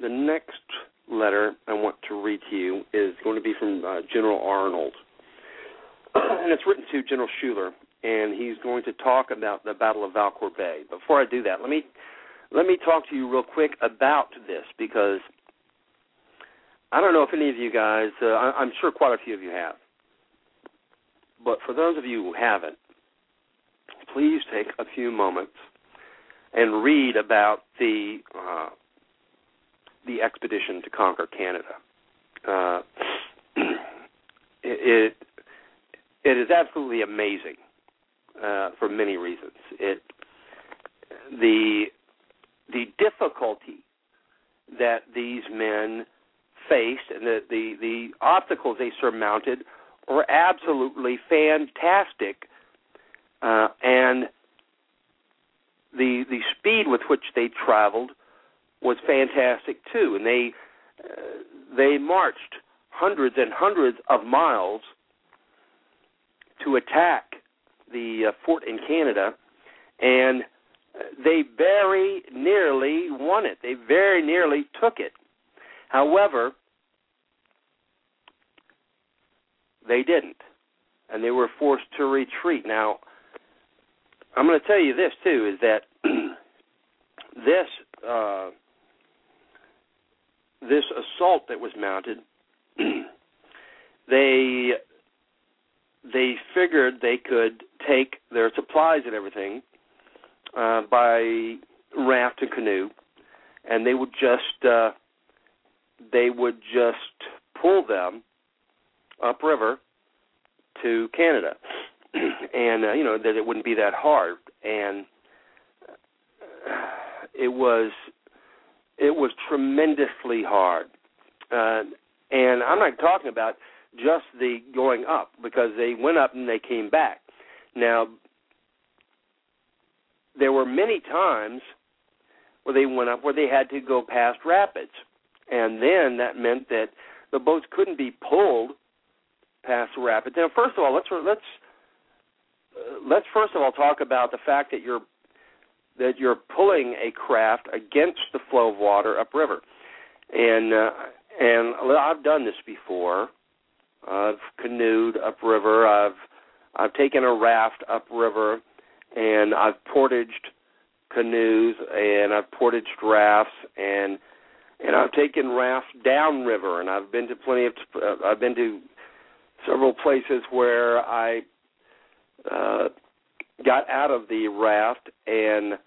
the next letter I want to read to you is going to be from uh, General Arnold, and it's written to General Schuyler, and he's going to talk about the Battle of Valcour Bay. Before I do that, let me let me talk to you real quick about this because I don't know if any of you guys, uh, I, I'm sure quite a few of you have, but for those of you who haven't, please take a few moments and read about the uh, the expedition to conquer Canada. Uh, it, it is absolutely amazing uh, for many reasons. It the the difficulty that these men faced and the, the the obstacles they surmounted were absolutely fantastic, uh, and the the speed with which they traveled was fantastic too, and they uh, they marched hundreds and hundreds of miles to attack the uh, fort in Canada, and they very nearly won it. They very nearly took it. However, they didn't, and they were forced to retreat. Now, I'm going to tell you this too: is that this uh, this assault that was mounted, they they figured they could take their supplies and everything uh, by raft and canoe, and they would just uh, they would just pull them upriver to Canada, and uh, you know that it wouldn't be that hard, and it was it was tremendously hard. Uh, and I'm not talking about just the going up because they went up and they came back. Now, there were many times where they went up where they had to go past rapids, and then that meant that the boats couldn't be pulled past the rapids. Now, first of all, let's let's uh, let's first of all talk about the fact that you're that you're pulling a craft against the flow of water upriver, and uh, and I've done this before. I've canoed upriver. I've I've taken a raft upriver, and I've portaged canoes and I've portaged rafts and and I've taken rafts downriver and I've been to plenty of uh, I've been to several places where I uh got out of the raft and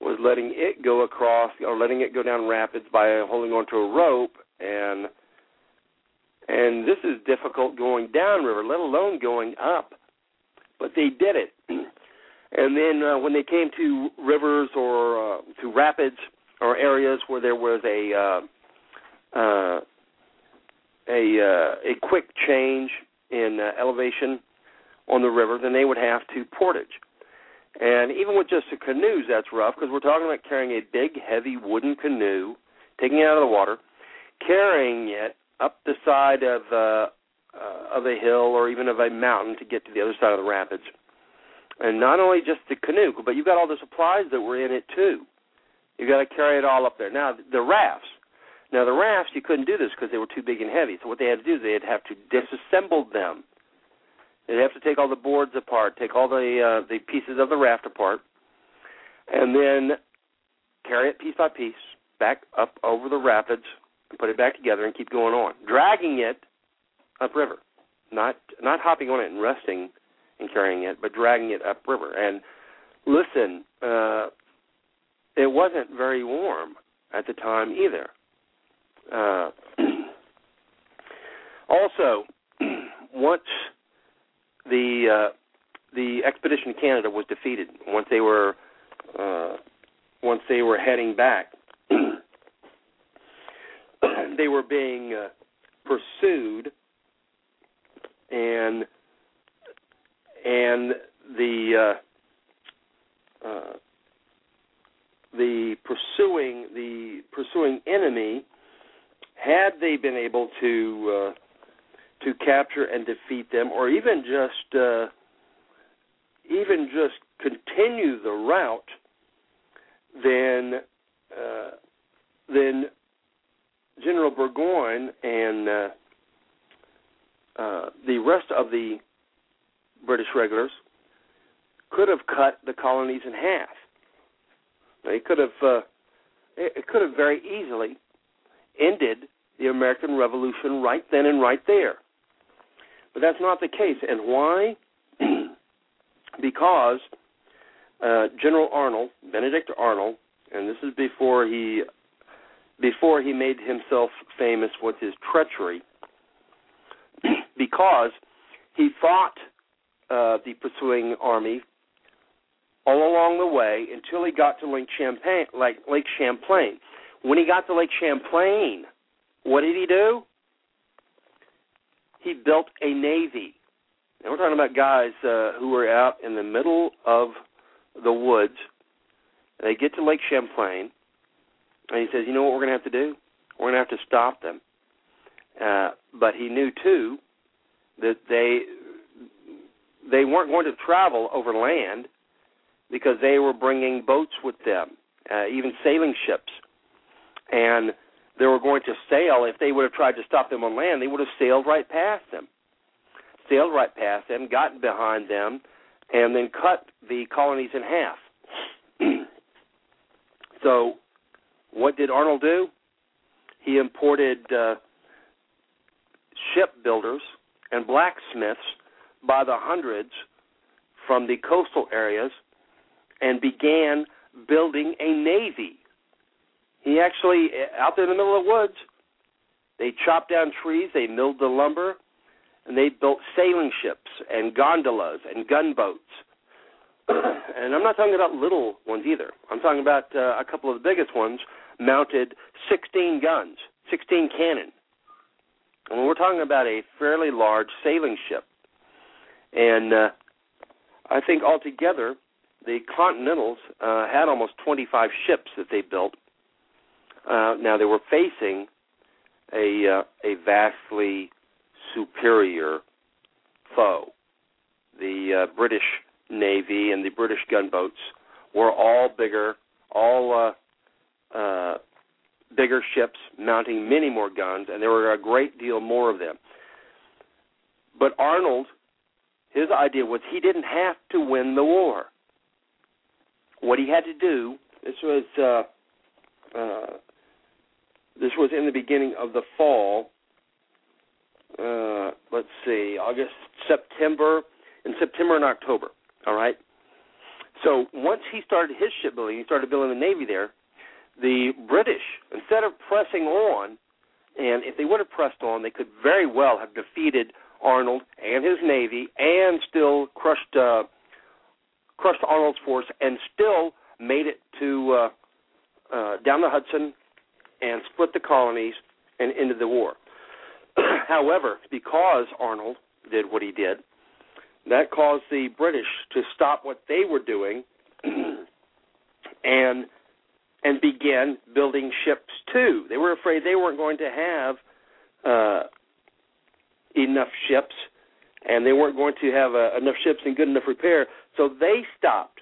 was letting it go across or letting it go down rapids by holding onto a rope and and this is difficult going downriver, let alone going up. But they did it. and then uh, when they came to rivers or uh, to rapids or areas where there was a uh, uh, a uh, a quick change in uh, elevation on the river, then they would have to portage. And even with just the canoes, that's rough because we're talking about carrying a big, heavy wooden canoe, taking it out of the water, carrying it up the side of uh, uh, of a hill or even of a mountain to get to the other side of the rapids. And not only just the canoe, but you've got all the supplies that were in it too. You got to carry it all up there. Now the rafts. Now the rafts, you couldn't do this because they were too big and heavy. So what they had to do they'd have to disassemble them. They'd have to take all the boards apart, take all the uh, the pieces of the raft apart, and then carry it piece by piece back up over the rapids and put it back together and keep going on, dragging it upriver, not not hopping on it and resting and carrying it, but dragging it upriver. And listen, uh, it wasn't very warm at the time either. Uh, also, once the uh, the expedition to Canada was defeated, once they were uh, once they were heading back, they were being uh, pursued, and and the uh, uh, the pursuing the pursuing enemy had they been able to uh, to capture and defeat them, or even just uh, even just continue the route, then uh, then General Burgoyne and uh, uh, the rest of the British regulars could have cut the colonies in half. They could have uh, it could have very easily ended the American Revolution right then and right there. But that's not the case. And why? because uh, General Arnold, Benedict Arnold, and this is before he before he made himself famous with his treachery, because he fought uh, the pursuing army all along the way until he got to Lake Champlain. Like Lake Champlain. When he got to Lake Champlain, what did he do? He built a navy. Now we're talking about guys uh, who were out in the middle of the woods. They get to Lake Champlain, and he says, "You know what we're going to have to do? We're going to have to stop them." Uh, but he knew too that they they weren't going to travel over land because they were bringing boats with them, uh, even sailing ships, and they were going to sail. If they would have tried to stop them on land, they would have sailed right past them, sailed right past them, gotten behind them, and then cut the colonies in half. so what did Arnold do? He imported uh, shipbuilders and blacksmiths by the hundreds from the coastal areas and began building a navy. He actually, out there in the middle of the woods, they chopped down trees, they milled the lumber, and they built sailing ships and gondolas and gunboats. and I'm not talking about little ones either. I'm talking about uh, a couple of the biggest ones mounted 16 guns, 16 cannon. And we're talking about a fairly large sailing ship. And uh, I think altogether, the Continentals uh, had almost 25 ships that they built. Uh, now they were facing a uh, a vastly superior foe. The uh, British Navy and the British gunboats were all bigger, all uh, uh, bigger ships mounting many more guns, and there were a great deal more of them. But Arnold, his idea was he didn't have to win the war. What he had to do, this was uh, uh, this was in the beginning of the fall. Uh, let's see, August, September, in September and October. All right. So once he started his shipbuilding, he started building the navy there. The British, instead of pressing on, and if they would have pressed on, they could very well have defeated Arnold and his navy, and still crushed uh, crushed Arnold's force, and still made it to uh, uh, down the Hudson and split the colonies and ended the war. However, because Arnold did what he did, that caused the British to stop what they were doing and and begin building ships too. They were afraid they weren't going to have uh, enough ships, and they weren't going to have uh, enough ships in good enough repair, so they stopped.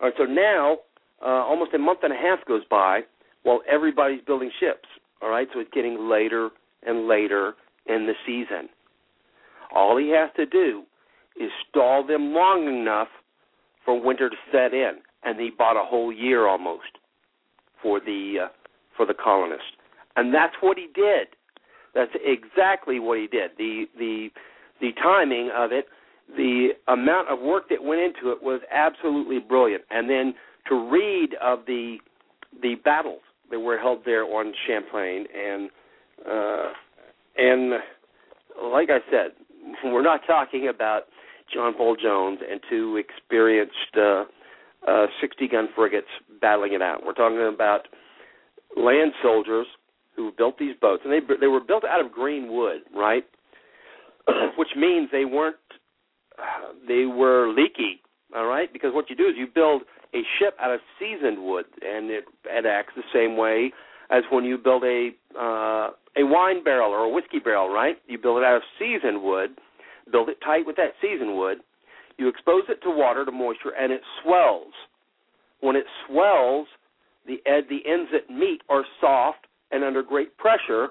All right, so now uh, almost a month and a half goes by while everybody's building ships. All right, so it's getting later and later in the season. All he has to do is stall them long enough for winter to set in, and he bought a whole year almost for the uh, for the colonists, and that's what he did. That's exactly what he did. The the the timing of it, the amount of work that went into it was absolutely brilliant. And then to read of the the battles that were held there on Champlain and uh, and like I said, we're not talking about John Paul Jones and two experienced uh, uh, 60 gun frigates battling it out. We're talking about land soldiers who built these boats, and they they were built out of green wood, right? Which means they weren't they were leaky, all right? Because what you do is you build a ship out of seasoned wood, and it it acts the same way as when you build a uh, a wine barrel or a whiskey barrel, right? You build it out of seasoned wood, build it tight with that seasoned wood. You expose it to water, to moisture, and it swells. When it swells, the ed, the ends that meet are soft and under great pressure,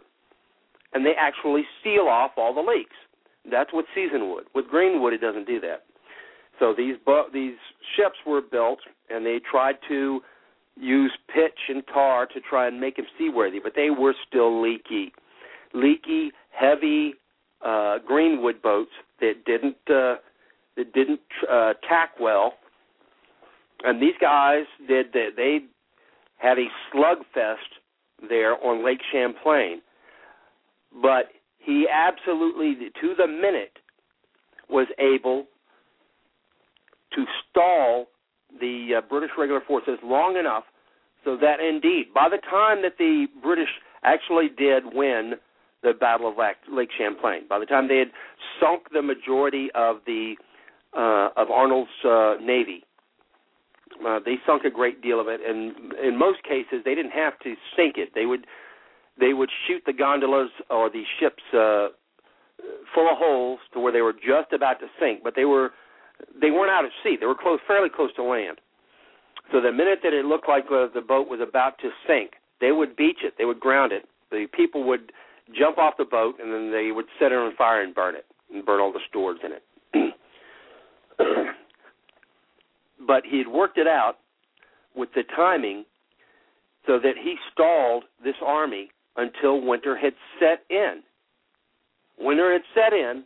and they actually seal off all the leaks. That's with seasoned wood. With green wood, it doesn't do that. So these bo- these ships were built, and they tried to use pitch and tar to try and make them seaworthy, but they were still leaky, leaky, heavy uh, greenwood boats that didn't uh, that didn't uh, tack well. And these guys did they, they had a slugfest there on Lake Champlain, but he absolutely to the minute was able to stall the uh, British regular forces long enough so that indeed, by the time that the British actually did win the Battle of Lake Champlain, by the time they had sunk the majority of the uh, of Arnold's uh, navy, uh, they sunk a great deal of it, and in most cases they didn't have to sink it. They would they would shoot the gondolas or the ships uh, full of holes to where they were just about to sink, but they were they weren't out of sea. They were close, fairly close to land. So the minute that it looked like uh, the boat was about to sink, they would beach it. They would ground it. The people would jump off the boat, and then they would set it on fire and burn it, and burn all the stores in it. but he had worked it out with the timing so that he stalled this army until winter had set in. Winter had set in,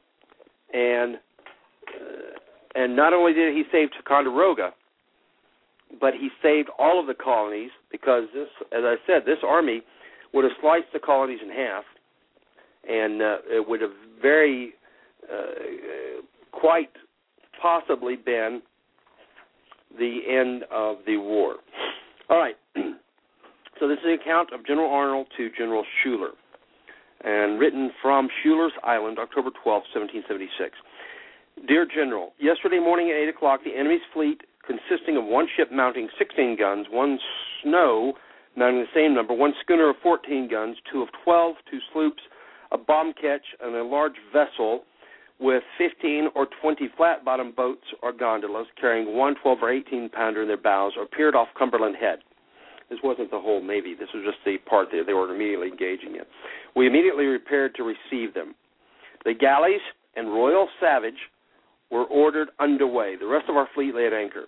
and uh, and not only did he save Ticonderoga, but he saved all of the colonies because this, as I said, this army would have sliced the colonies in half, and uh, it would have very, uh, quite possibly been the end of the war. All right. So this is an account of General Arnold to General Schuyler, and written from Schuyler's Island, October 12, 1776. Dear General, yesterday morning at 8 o'clock, the enemy's fleet, consisting of one ship mounting 16 guns, one snow mounting the same number, one schooner of 14 guns, two of 12, two sloops, a bomb ketch, and a large vessel with 15 or 20 flat bottomed boats or gondolas carrying one 12 or 18 pounder in their bows appeared off Cumberland Head. This wasn't the whole Navy. This was just the part that they were immediately engaging in. We immediately repaired to receive them. The galleys and Royal Savage were ordered underway. The rest of our fleet lay at anchor.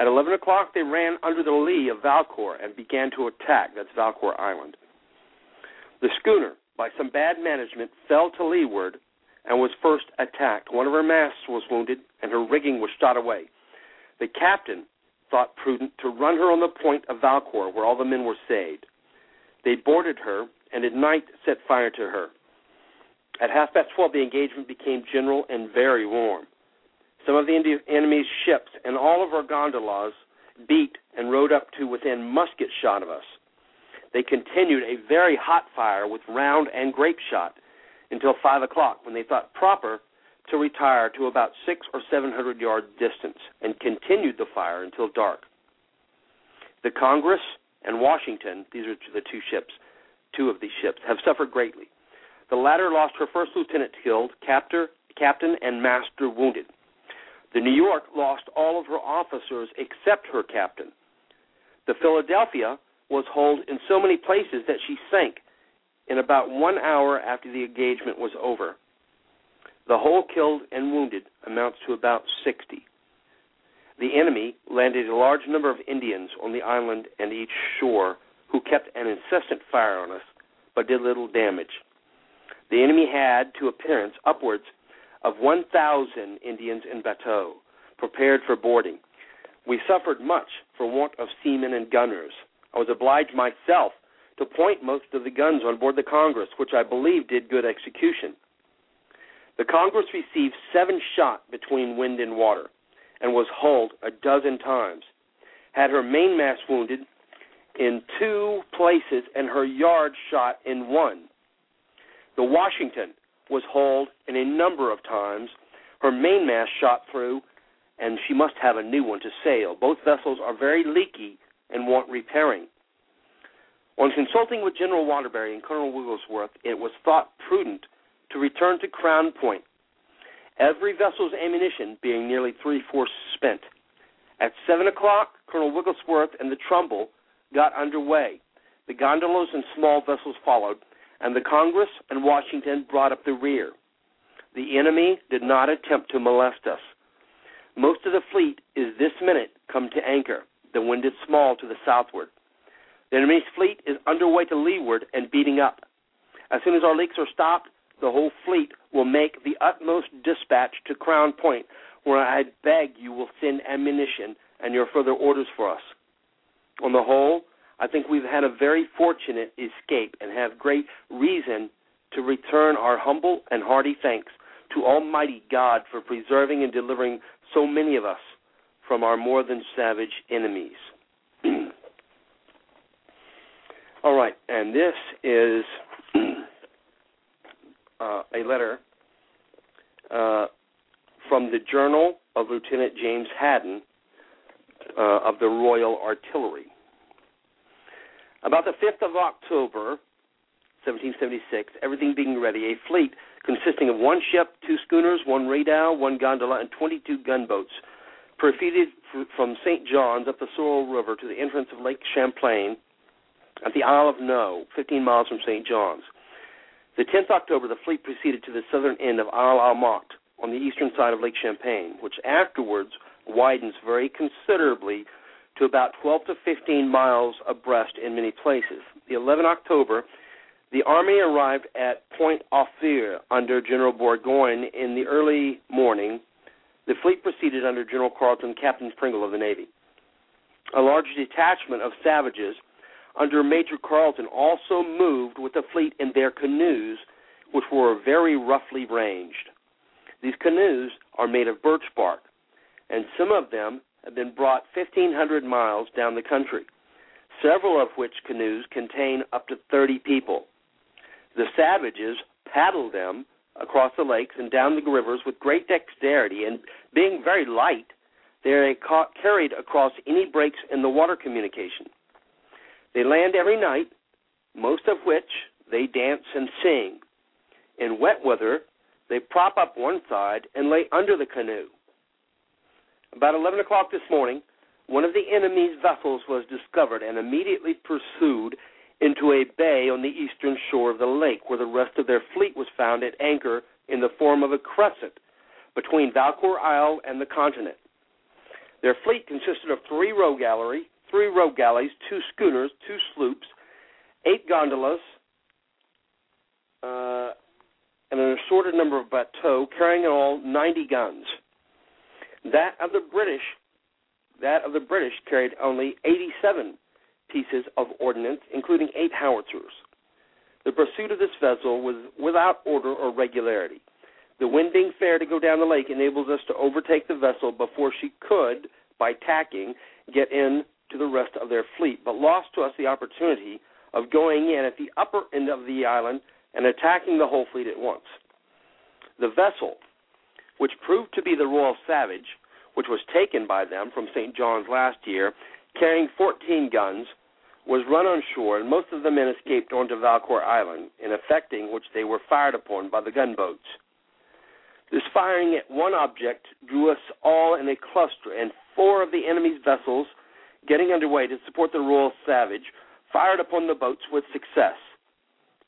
At 11 o'clock, they ran under the lee of Valcour and began to attack. That's Valcour Island. The schooner, by some bad management, fell to leeward and was first attacked. One of her masts was wounded, and her rigging was shot away. The captain thought prudent to run her on the point of Valcour, where all the men were saved. They boarded her, and at night set fire to her. At half past twelve, the engagement became general and very warm. Some of the enemy's ships and all of our gondolas beat and rode up to within musket shot of us. They continued a very hot fire with round and grape shot until five o'clock, when they thought proper to retire to about six or seven hundred yards distance and continued the fire until dark. The Congress and Washington, these are the two ships, two of these ships, have suffered greatly. The latter lost her first lieutenant killed, captor, captain, and master wounded. The New York lost all of her officers except her captain. The Philadelphia was holed in so many places that she sank in about one hour after the engagement was over. The whole killed and wounded amounts to about 60. The enemy landed a large number of Indians on the island and each shore who kept an incessant fire on us, but did little damage. The enemy had, to appearance, upwards of 1,000 Indians in bateaux, prepared for boarding. We suffered much for want of seamen and gunners. I was obliged myself to point most of the guns on board the Congress, which I believe did good execution. The Congress received seven shot between wind and water and was hulled a dozen times, had her mainmast wounded in two places and her yard shot in one. The Washington was hulled in a number of times, her mainmast shot through, and she must have a new one to sail. Both vessels are very leaky and want repairing. On consulting with General Waterbury and Colonel Wigglesworth, it was thought prudent to return to Crown Point, every vessel's ammunition being nearly three fourths spent. At seven o'clock, Colonel Wigglesworth and the Trumbull got under way. The gondolas and small vessels followed, and the Congress and Washington brought up the rear. The enemy did not attempt to molest us. Most of the fleet is this minute come to anchor. The wind is small to the southward. The enemy's fleet is underway to leeward and beating up. As soon as our leaks are stopped, the whole fleet will make the utmost dispatch to Crown Point, where I beg you will send ammunition and your further orders for us. On the whole, I think we've had a very fortunate escape and have great reason to return our humble and hearty thanks to Almighty God for preserving and delivering so many of us from our more than savage enemies. All right, and this is uh, a letter uh, from the Journal of Lieutenant James Hadden uh, of the Royal Artillery. About the 5th of October, 1776, everything being ready, a fleet consisting of one ship, two schooners, one radeau, one gondola, and 22 gunboats proceeded from St. John's up the Sorel River to the entrance of Lake Champlain at the Isle aux Noix, 15 miles from St. John's. The 10th October, the fleet proceeded to the southern end of Isle La Motte on the eastern side of Lake Champlain, which afterwards widens very considerably to about 12 to 15 miles abreast in many places. The 11th October, the army arrived at Point Ophir under General Burgoyne in the early morning. The fleet proceeded under General Carleton, Captain Pringle of the Navy. A large detachment of savages under Major Carleton also moved with the fleet in their canoes, which were very roughly ranged. These canoes are made of birch bark, and some of them have been brought 1,500 miles down the country, several of which canoes contain up to 30 people. The savages paddle them across the lakes and down the rivers with great dexterity, and being very light, they are carried across any breaks in the water communication. They land every night, most of which they dance and sing. In wet weather, they prop up one side and lay under the canoe. About 11 o'clock this morning, one of the enemy's vessels was discovered and immediately pursued into a bay on the eastern shore of the lake, where the rest of their fleet was found at anchor in the form of a crescent between Valcour Isle and the continent. Their fleet consisted of three row gallery, three row galleys, two schooners, two sloops, eight gondolas, uh, and an assorted number of bateaux carrying in all 90 guns. That of the British that of the British carried only 87 pieces of ordnance, including eight howitzers. The pursuit of this vessel was without order or regularity. The wind being fair to go down the lake enables us to overtake the vessel before she could, by tacking, get in to the rest of their fleet, but lost to us the opportunity of going in at the upper end of the island and attacking the whole fleet at once. The vessel, which proved to be the Royal Savage, which was taken by them from St. John's last year, carrying 14 guns, was run on shore, and most of the men escaped onto Valcour Island, in effecting which they were fired upon by the gunboats. This firing at one object drew us all in a cluster, and four of the enemy's vessels, getting under way to support the Royal Savage, fired upon the boats with success.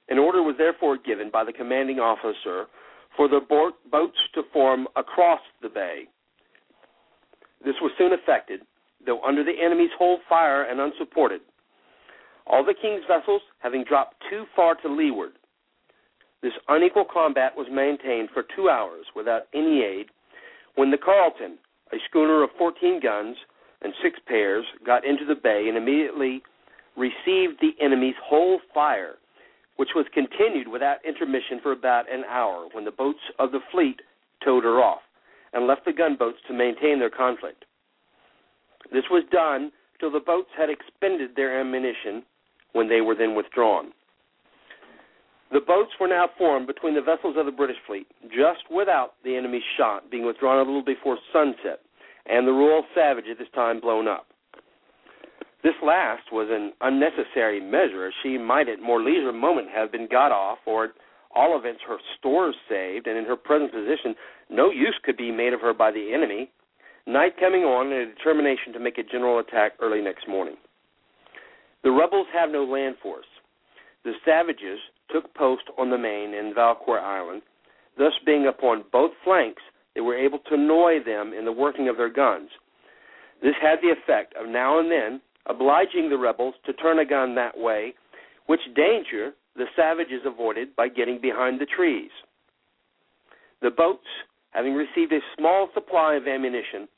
An order was therefore given by the commanding officer for the boats to form across the bay. This was soon effected, though under the enemy's whole fire and unsupported. All the king's vessels having dropped too far to leeward, this unequal combat was maintained for two hours without any aid when the Carleton, a schooner of 14 guns and six pairs, got into the bay and immediately received the enemy's whole fire, which was continued without intermission for about an hour when the boats of the fleet towed her off and left the gunboats to maintain their conflict. This was done till the boats had expended their ammunition when they were then withdrawn. The boats were now formed between the vessels of the British fleet, just without the enemy's shot being withdrawn a little before sunset, and the Royal Savage at this time blown up. This last was an unnecessary measure, as she might at more leisure moment have been got off, or at all events her stores saved, and in her present position no use could be made of her by the enemy. Night coming on, and a determination to make a general attack early next morning. The rebels have no land force. The savages took post on the main in Valcour Island. Thus, being upon both flanks, they were able to annoy them in the working of their guns. This had the effect of now and then obliging the rebels to turn a gun that way, which danger the savages avoided by getting behind the trees. The boats, having received a small supply of ammunition,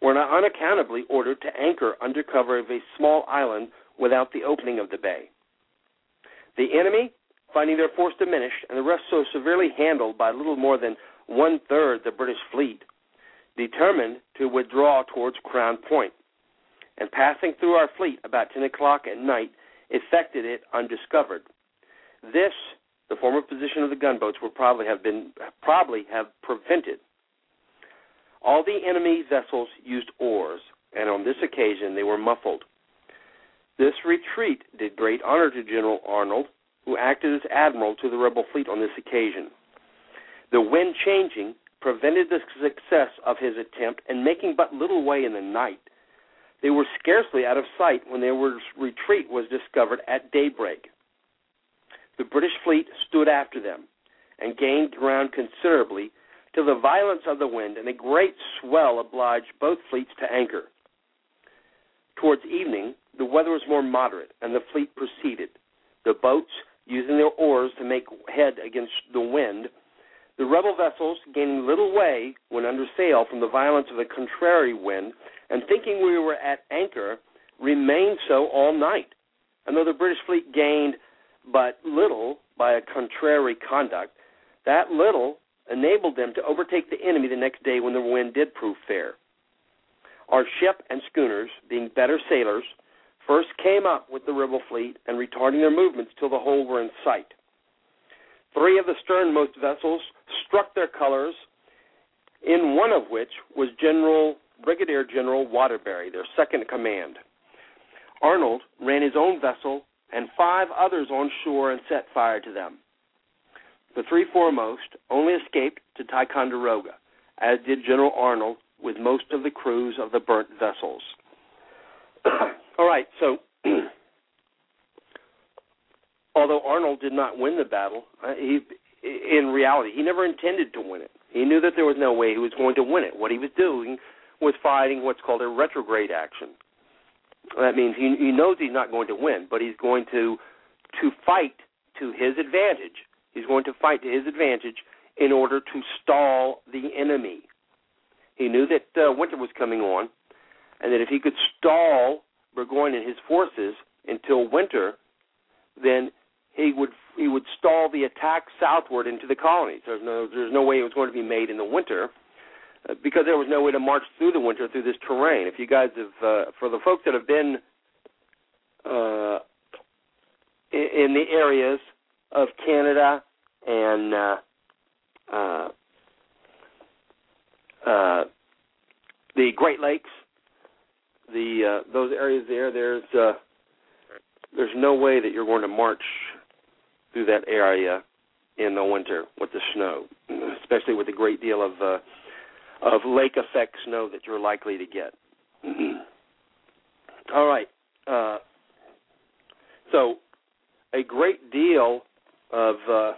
were unaccountably ordered to anchor under cover of a small island without the opening of the bay. The enemy, finding their force diminished and the rest so severely handled by little more than one third the British fleet, determined to withdraw towards Crown Point, and passing through our fleet about ten o'clock at night, effected it undiscovered. This, the former position of the gunboats, would probably have been probably have prevented. All the enemy vessels used oars, and on this occasion they were muffled. This retreat did great honor to General Arnold, who acted as admiral to the rebel fleet on this occasion. The wind changing prevented the success of his attempt, and making but little way in the night, they were scarcely out of sight when their retreat was discovered at daybreak. The British fleet stood after them and gained ground considerably till the violence of the wind and a great swell obliged both fleets to anchor. Towards evening, the weather was more moderate, and the fleet proceeded. The boats, using their oars to make head against the wind, the rebel vessels gaining little way when under sail from the violence of the contrary wind, and thinking we were at anchor, remained so all night. And though the British fleet gained but little by a contrary conduct, that little enabled them to overtake the enemy the next day when the wind did prove fair. Our ship and schooners, being better sailors, first came up with the rebel fleet and retarding their movements till the whole were in sight. Three of the sternmost vessels struck their colors, in one of which was General Brigadier General Waterbury, their second in command. Arnold ran his own vessel and five others on shore and set fire to them. The three foremost only escaped to Ticonderoga, as did General Arnold with most of the crews of the burnt vessels. All right, so although Arnold did not win the battle, uh, he in reality he never intended to win it. He knew that there was no way he was going to win it. What he was doing was fighting what's called a retrograde action. That means he, he knows he's not going to win, but he's going to to fight to his advantage. He's going to fight to his advantage in order to stall the enemy. He knew that uh, winter was coming on, and that if he could stall Burgoyne and his forces until winter, then he would he would stall the attack southward into the colonies. There's no there's no way it was going to be made in the winter uh, because there was no way to march through the winter through this terrain. If you guys have uh, for the folks that have been uh, in, in the areas of Canada and uh, uh, uh, the Great Lakes, the uh, those areas there, there's uh, there's no way that you're going to march through that area in the winter with the snow, especially with the great deal of uh, of lake effect snow that you're likely to get. All right. Uh, so, a great deal of uh,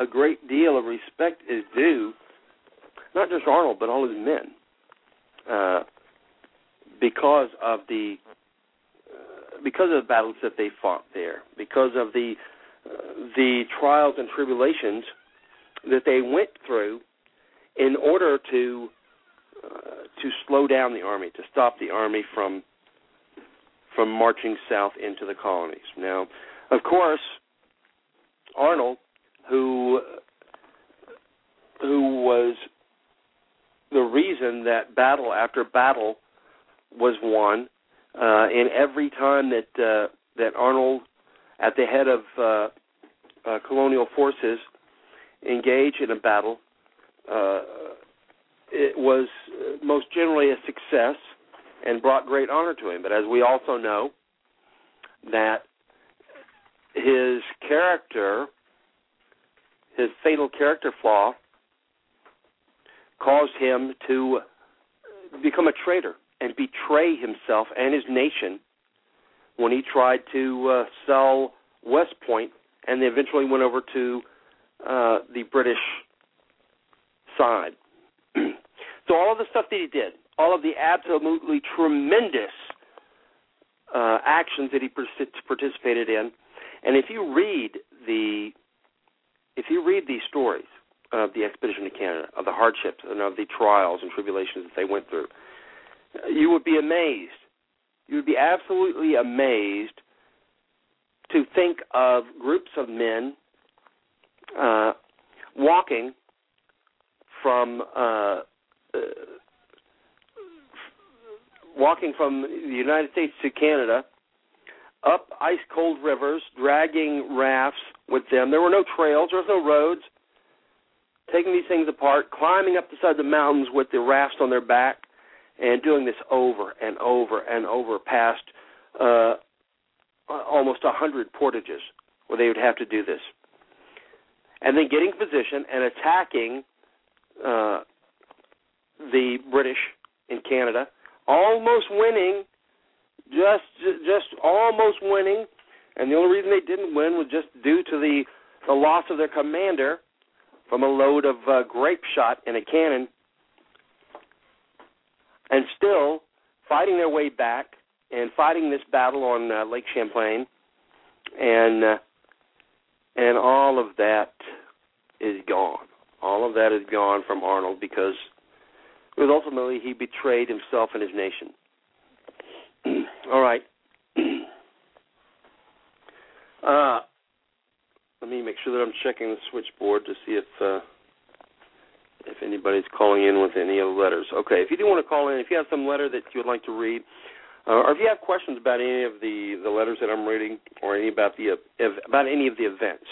a great deal of respect is due, not just Arnold, but all his men, uh, because of the because of the battles that they fought there, because of the uh, the trials and tribulations that they went through in order to uh, to slow down the army, to stop the army from from marching south into the colonies. Now, of course, Arnold who who was the reason that battle after battle was won, uh, and every time that uh, that Arnold, at the head of uh, uh, colonial forces, engaged in a battle, uh, it was most generally a success and brought great honor to him. But as we also know, that his character his fatal character flaw caused him to become a traitor and betray himself and his nation when he tried to uh, sell West Point and they eventually went over to uh, the British side. so all of the stuff that he did, all of the absolutely tremendous uh, actions that he participated in, and if you read the if you read these stories of the expedition to Canada, of the hardships and of the trials and tribulations that they went through, you would be amazed. You would be absolutely amazed to think of groups of men uh, walking from uh, uh, walking from the United States to Canada up ice cold rivers, dragging rafts with them. There were no trails, there was no roads. Taking these things apart, climbing up the side of the mountains with the rafts on their back, and doing this over and over and over past uh, almost a hundred portages where they would have to do this, and then getting position and attacking uh, the British in Canada, almost winning, just just almost winning, and the only reason they didn't win was just due to the the loss of their commander from a load of uh, grape shot in a cannon, and still fighting their way back and fighting this battle on uh, Lake Champlain, and uh, and all of that is gone. All of that is gone from Arnold because because ultimately he betrayed himself and his nation. all right. Uh, let me make sure that I'm checking the switchboard to see if uh, anybody's calling in with any of the letters. Okay, if you do want to call in, if you have some letter that you would like to read, uh, or if you have questions about any of the, the letters that I'm reading, or any about the uh, about any of the events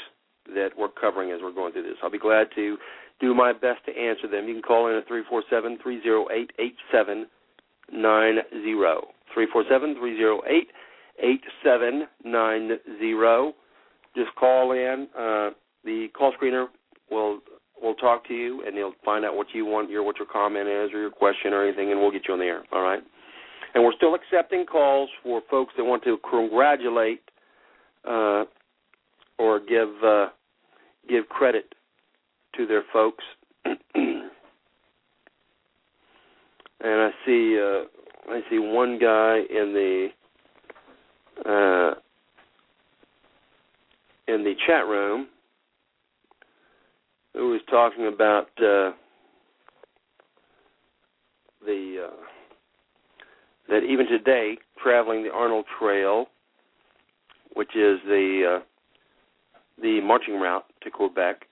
that we're covering as we're going through this, I'll be glad to do my best to answer them. You can call in at three four seven three zero eight eight seven nine zero three four seven three zero eight eight seven nine zero. Just call in. Uh, the call screener will will talk to you and they'll find out what you want your what your comment is or your question or anything and we'll get you on the air. All right. And we're still accepting calls for folks that want to congratulate uh, or give uh, give credit to their folks. and I see uh, I see one guy in the uh, in the chat room who was talking about uh, the uh, that even today traveling the Arnold Trail, which is the uh, the marching route to Quebec,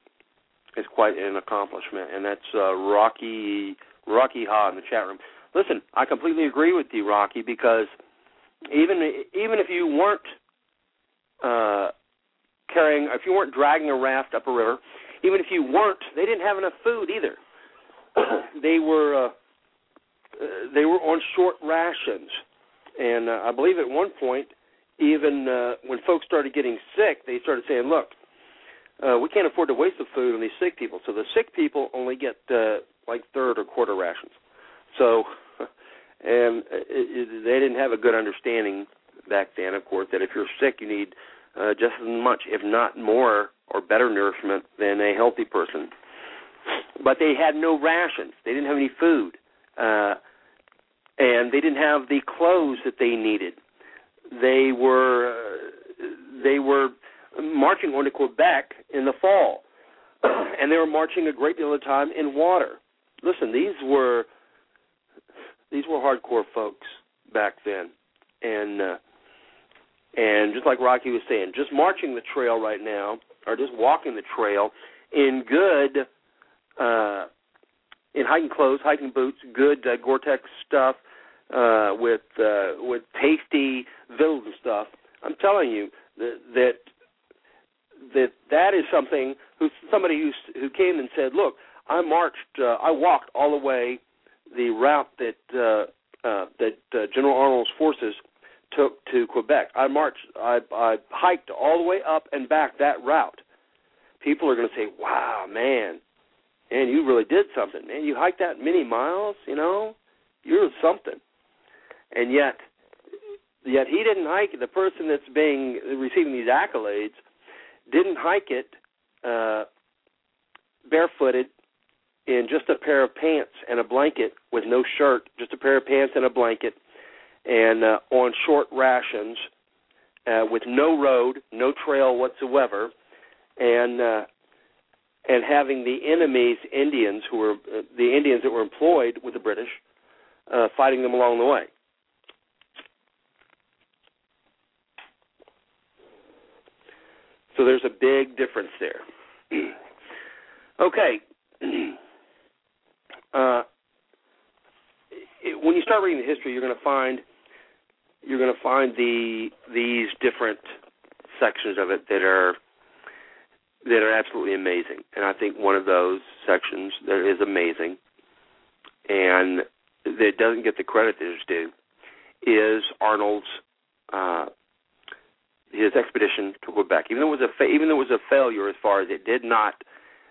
is quite an accomplishment, and that's uh, Rocky Rocky Ha in the chat room. Listen, I completely agree with you, Rocky, because even even if you weren't uh, carrying, if you weren't dragging a raft up a river, even if you weren't, they didn't have enough food either. they were uh, they were on short rations, and uh, I believe at one point, even uh, when folks started getting sick, they started saying, "Look, uh, we can't afford to waste the food on these sick people." So the sick people only get uh, like third or quarter rations. So, and it, it, they didn't have a good understanding back then, of course, that if you're sick, you need uh, just as much, if not more, or better nourishment than a healthy person. But they had no rations. They didn't have any food, uh, and they didn't have the clothes that they needed. They were uh, they were marching on to Quebec in the fall, and they were marching a great deal of time in water. Listen, these were these were hardcore folks back then, and uh, and just like Rocky was saying, just marching the trail right now, or just walking the trail in good, uh, in hiking clothes, hiking boots, good uh, Gore-Tex stuff, uh, with uh, with tasty vills and stuff. I'm telling you that that that that is something who somebody who who came and said, look, I marched, uh, I walked all the way the route that uh, uh, that uh, General Arnold's forces took to Quebec. I marched, I, I hiked all the way up and back that route. People are going to say, "Wow, man, and you really did something, man! You hiked that many miles, you know, you're something." And yet, yet he didn't hike it. The person that's being receiving these accolades didn't hike it uh, barefooted in just a pair of pants and a blanket with no shirt, just a pair of pants and a blanket, and uh, on short rations, uh, with no road, no trail whatsoever, and uh, and having the enemy's Indians who were uh, the Indians that were employed with the British, uh, fighting them along the way. So there's a big difference there. okay. Uh, it, when you start reading the history, you're going to find you're going to find the these different sections of it that are that are absolutely amazing. And I think one of those sections that is amazing and that doesn't get the credit that it's due is Arnold's uh, his expedition to Quebec. Even though it was a fa- even though it was a failure as far as it did not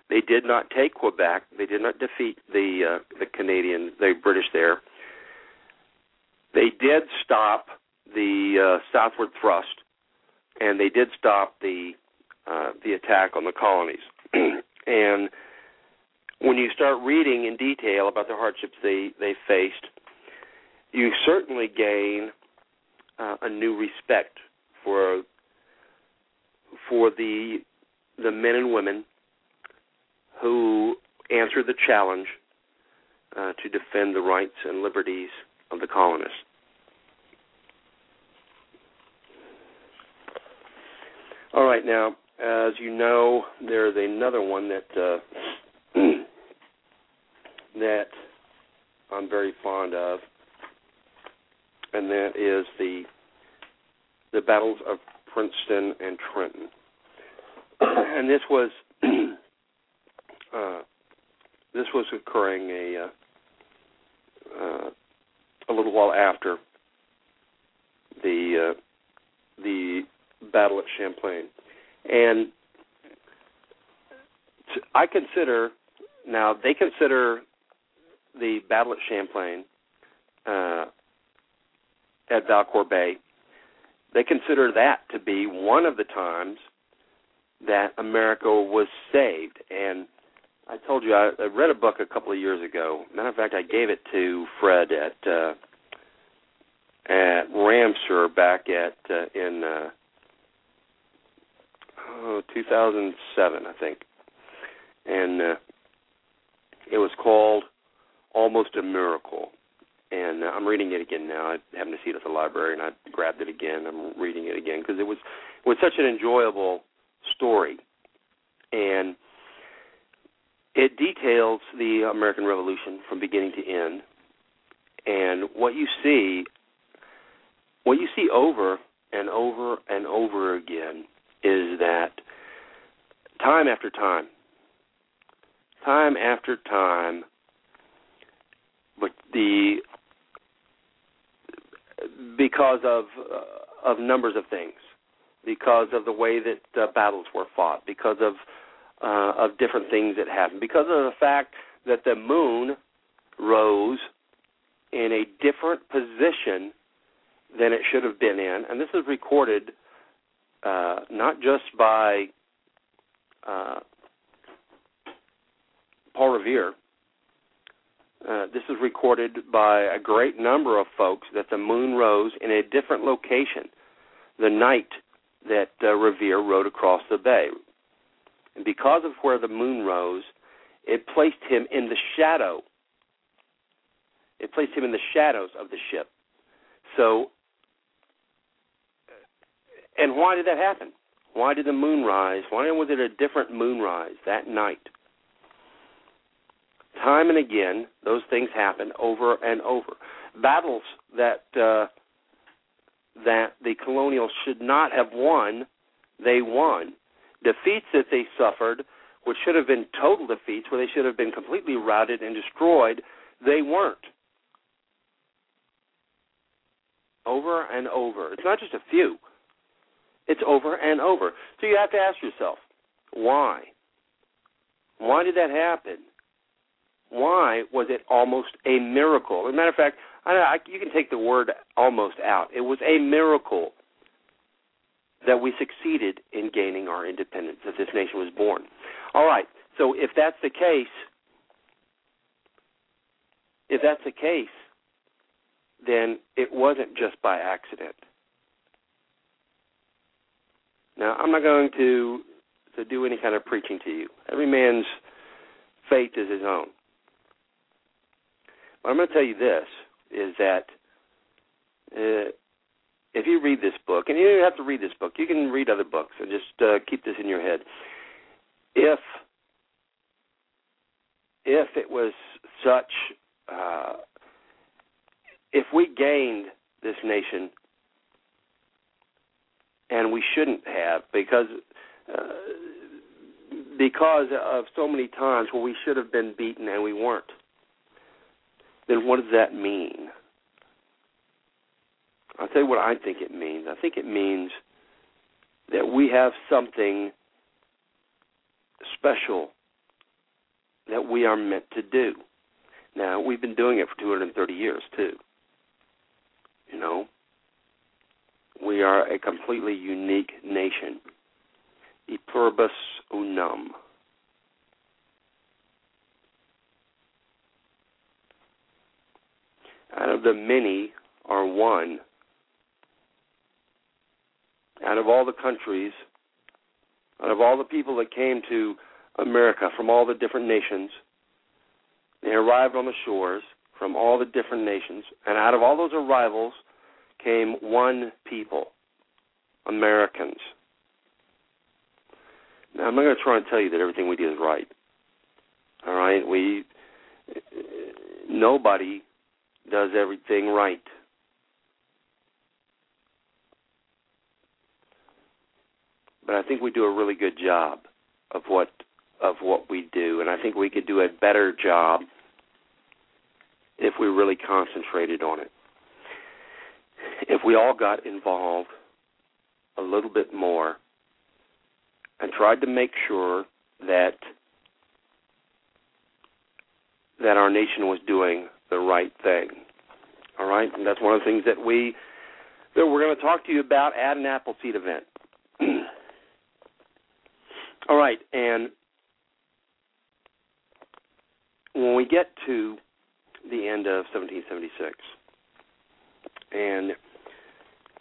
they did not take Quebec. They did not defeat the uh, the Canadian the British there. They did stop the uh, southward thrust, and they did stop the uh, the attack on the colonies. and when you start reading in detail about the hardships they they faced, you certainly gain uh, a new respect for for the the men and women who answered the challenge uh, to defend the rights and liberties of the colonists. All right, now, as you know, there's another one that uh, that I'm very fond of, and that is the the battles of Princeton and Trenton. and this was uh, this was occurring a uh, uh, a little while after the uh, the battle at Champlain, and I consider now they consider the battle at Champlain uh, at Valcour Bay. They consider that to be one of the times that America was saved, and I told you I, I read a book a couple of years ago. Matter of fact, I gave it to Fred at uh, at Ramseur back at uh, in uh, oh 2007, I think, and uh, it was called Almost a Miracle. and uh, I'm reading it again now. I happened to see it at the library, and I grabbed it again. I'm reading it again because it was it was such an enjoyable story, and it details the American Revolution from beginning to end. And what you see, what you see over and over and over again is that time after time, time after time, but the because of uh, of numbers of things, because of the way that uh, battles were fought, because of uh, of different things that happened, because of the fact that the moon rose in a different position than it should have been in, and this is recorded uh, not just by uh, Paul Revere. Uh, this is recorded by a great number of folks that the moon rose in a different location the night that uh, Revere rode across the bay. And because of where the moon rose, it placed him in the shadow. It placed him in the shadows of the ship. So, and why did that happen? Why did the moon rise? Why was it a different moonrise that night? Time and again, those things happen over and over. Battles that uh, that the colonials should not have won, they won. Defeats that they suffered, which should have been total defeats, where they should have been completely routed and destroyed, they weren't. Over and over. It's not just a few. It's over and over. So you have to ask yourself, why? Why did that happen? Why was it almost a miracle? As a matter of fact, I, I, you can take the word almost out. It was a miracle that we succeeded in gaining our independence, that this nation was born. All right, so if that's the case, if that's the case, then it wasn't just by accident. Now, I'm not going to to do any kind of preaching to you. Every man's faith is his own. But I'm going to tell you this: is that uh, if you read this book, and you don't have to read this book, you can read other books, and just uh, keep this in your head. If if it was such, uh, if we gained this nation and we shouldn't have because uh, because of so many times where we should have been beaten and we weren't. Then what does that mean? I'll tell you what I think it means. I think it means that we have something special that we are meant to do. Now, we've been doing it for 230 years, too. You know, we are a completely unique nation. E pluribus unum. Out of the many are one. Out of all the countries, out of all the people that came to America from all the different nations, they arrived on the shores from all the different nations, and out of all those arrivals, came one people, Americans. Now, I'm not going to try and tell you that everything we do is right. All right, we nobody does everything right. But I think we do a really good job of what of what we do, and I think we could do a better job if we really concentrated on it if we all got involved a little bit more and tried to make sure that that our nation was doing the right thing. All right, and that's one of the things that we that we're going to talk to you about at an Appleseed event. All right, and when we get to the end of 1776, and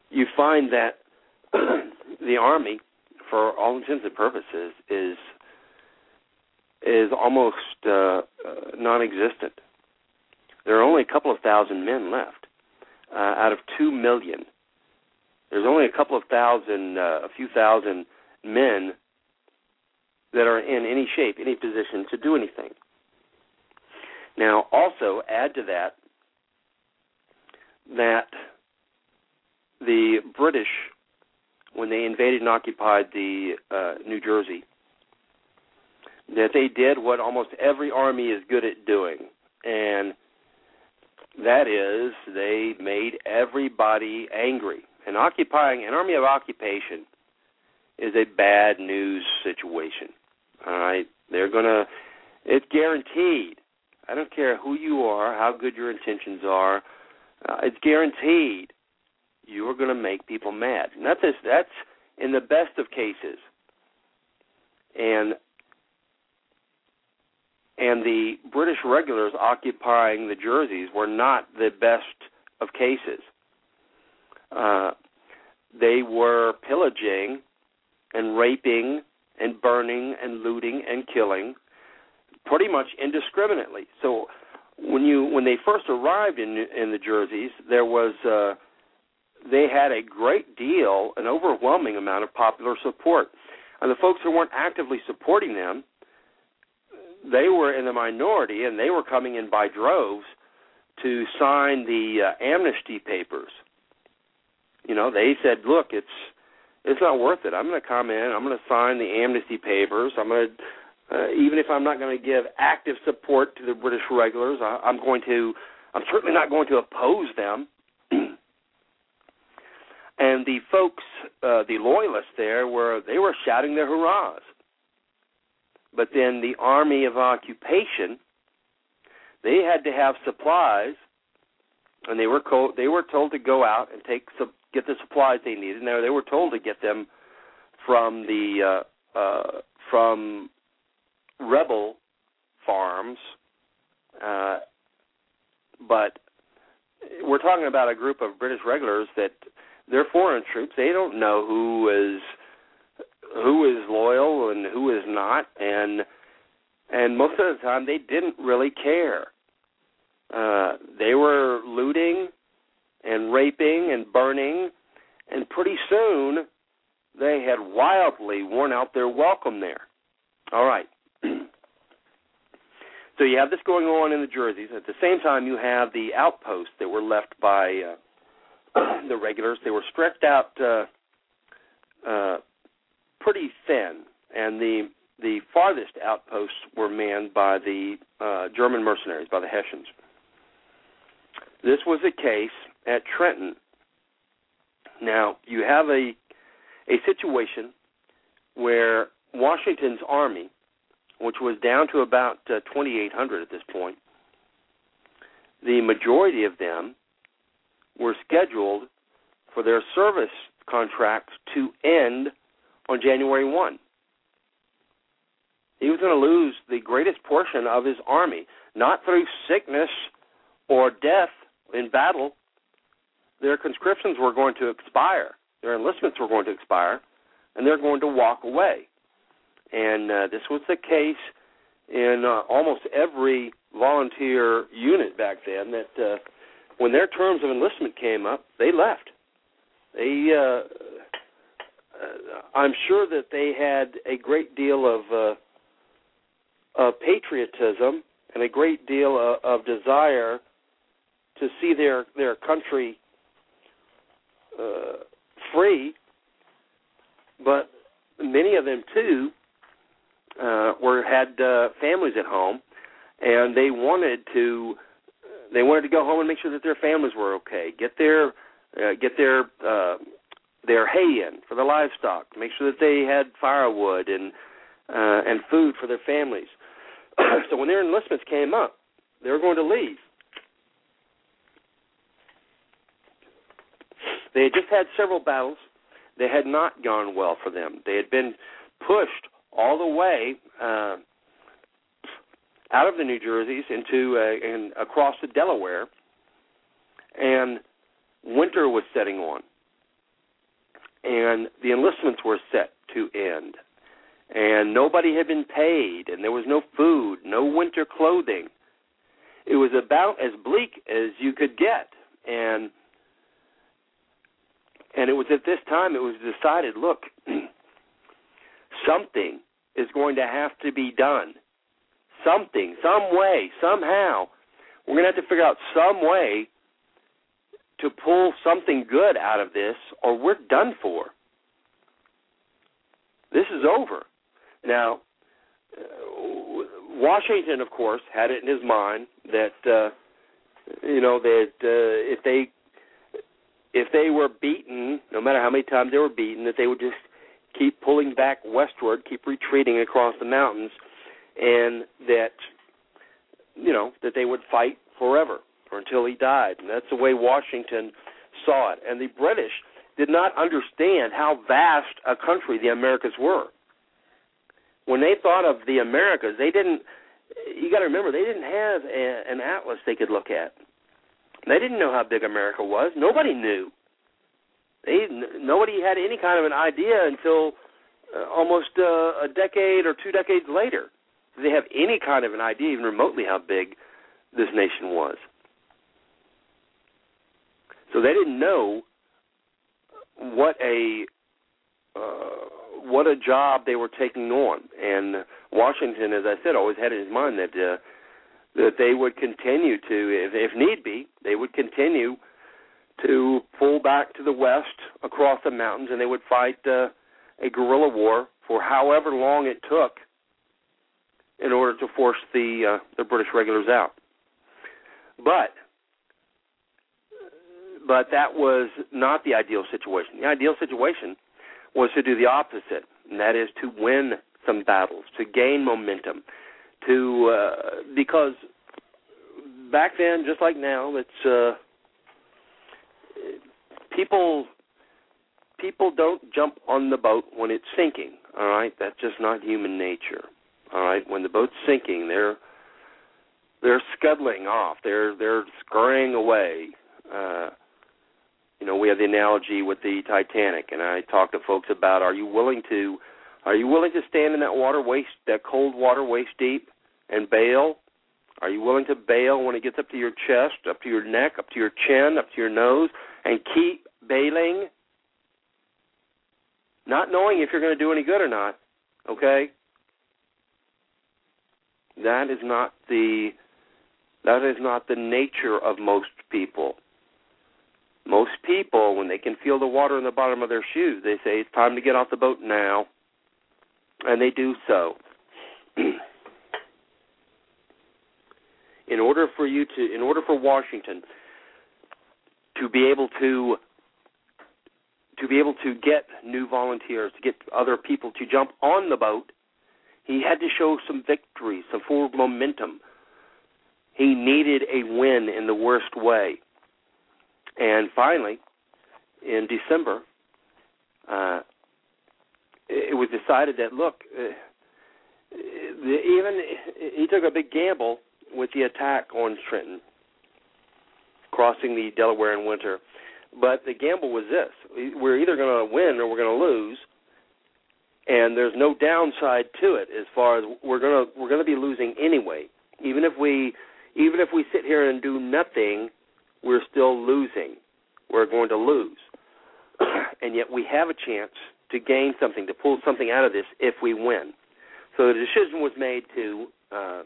you find that the army, for all intents and purposes, is is almost uh, uh, non-existent. there are only a couple of thousand men left uh, out of two million. There's only a couple of thousand, uh, a few thousand men that are in any shape, any position to do anything. Now, also add to that that the British, when they invaded and occupied the uh, New Jersey, that they did what almost every army is good at doing, and that is they made everybody angry. And occupying an army of occupation is a bad news situation. All right, they're gonna. It's guaranteed. I don't care who you are, how good your intentions are. Uh, it's guaranteed you are going to make people mad. And that's that's in the best of cases. And and the British regulars occupying the Jerseys were not the best of cases. Uh, they were pillaging and raping and burning and looting and killing pretty much indiscriminately. So when you when they first arrived in in the Jerseys, there was uh, they had a great deal, an overwhelming amount of popular support, and the folks who weren't actively supporting them they were in the minority and they were coming in by droves to sign the uh, amnesty papers. You know, they said, "Look, it's it's not worth it. I'm going to come in. I'm going to sign the amnesty papers. I'm going to, uh, even if I'm not going to give active support to the British regulars, I, I'm going to. I'm certainly not going to oppose them." And the folks, uh, the loyalists there, were they were shouting their hurrahs. But then the army of occupation, they had to have supplies, and they were co- they were told to go out and take some, get the supplies they needed. And they were told to get them from the uh, uh, from rebel farms, uh, but we're talking about a group of British regulars that they're foreign troops. They don't know who is who is loyal and who is not, and and most of the time they didn't really care. Uh, they were looting and raping and burning, and pretty soon they had wildly worn out their welcome there. All right. so you have this going on in the Jerseys. At the same time, you have the outposts that were left by uh, the regulars. They were stretched out uh, uh, pretty thin, and the the farthest outposts were manned by the uh, German mercenaries, by the Hessians. This was the case at Trenton. Now you have a a situation where Washington's army, which was down to about uh, 2,800 at this point, the majority of them were scheduled for their service contracts to end on January 1. He was going to lose the greatest portion of his army, not through sickness or death in battle. Their conscriptions were going to expire, their enlistments were going to expire, and they're going to walk away. And uh, this was the case in uh, almost every volunteer unit back then that uh, when their terms of enlistment came up, they left. They uh, uh, I'm sure that they had a great deal of uh, of patriotism and a great deal of, of desire to see their their country uh, free, but many of them too uh, were had uh, families at home, and they wanted to they wanted to go home and make sure that their families were okay, get their uh, get their uh, their hay in for the livestock, make sure that they had firewood and uh, and food for their families. so when their enlistments came up, they were going to leave. They had just had several battles. They had not gone well for them. They had been pushed all the way uh, out of the New Jerseys into uh, and across the Delaware, and winter was setting on and the enlistments were set to end. And nobody had been paid, and there was no food, no winter clothing. it was about as bleak as you could get, and and it was at this time it was decided, look, something is going to have to be done. Something, some way, somehow. We're going to have to figure out some way to pull something good out of this, or we're done for. This is over. Now, uh, Washington, of course, had it in his mind that uh, you know that uh, if they if they were beaten, no matter how many times they were beaten, that they would just keep pulling back westward, keep retreating across the mountains, and that you know that they would fight forever or until he died. And that's the way Washington saw it. And the British did not understand how vast a country the Americas were. When they thought of the Americas, they didn't. You got to remember, they didn't have a, an atlas they could look at. They didn't know how big America was. Nobody knew. They nobody had any kind of an idea until uh, almost uh, a decade or two decades later. Did they have any kind of an idea, even remotely, how big this nation was? So they didn't know what a uh, what a job they were taking on. And Washington, as I said, always had in his mind that uh, that they would continue to, if, if need be, they would continue to pull back to the west across the mountains, and they would fight uh, a guerrilla war for however long it took in order to force the uh, the British regulars out. But but that was not the ideal situation. The ideal situation was to do the opposite, and that is to win some battles, to gain momentum, to uh, because back then, just like now, it's uh, people people don't jump on the boat when it's sinking. All right, that's just not human nature. All right, when the boat's sinking, they're they're scuttling off. They're they're scurrying away. Uh, you know, we have the analogy with the Titanic, and I talk to folks about: Are you willing to, are you willing to stand in that water waist, that cold water waist deep, and bail? Are you willing to bail when it gets up to your chest, up to your neck, up to your chin, up to your nose, and keep bailing? Not knowing if you're going to do any good or not. Okay? That is not the that is not the nature of most people. Most people, when they can feel the water in the bottom of their shoes, they say it's time to get off the boat now, and they do so. in order for you to, in order for Washington to be able to to be able to get new volunteers, to get other people to jump on the boat, he had to show some victory, some forward momentum. He needed a win in the worst way. And finally, in December, uh, it was decided that look, uh, even he took a big gamble with the attack on Trenton, crossing the Delaware in winter. But the gamble was this: we're either going to win or we're going to lose, and there's no downside to it as far as we're to we're to be losing anyway. Even if we even if we sit here and do nothing, we're still losing. We're going to lose. and yet we have a chance to gain something, to pull something out of this if we win. So the decision was made to uh,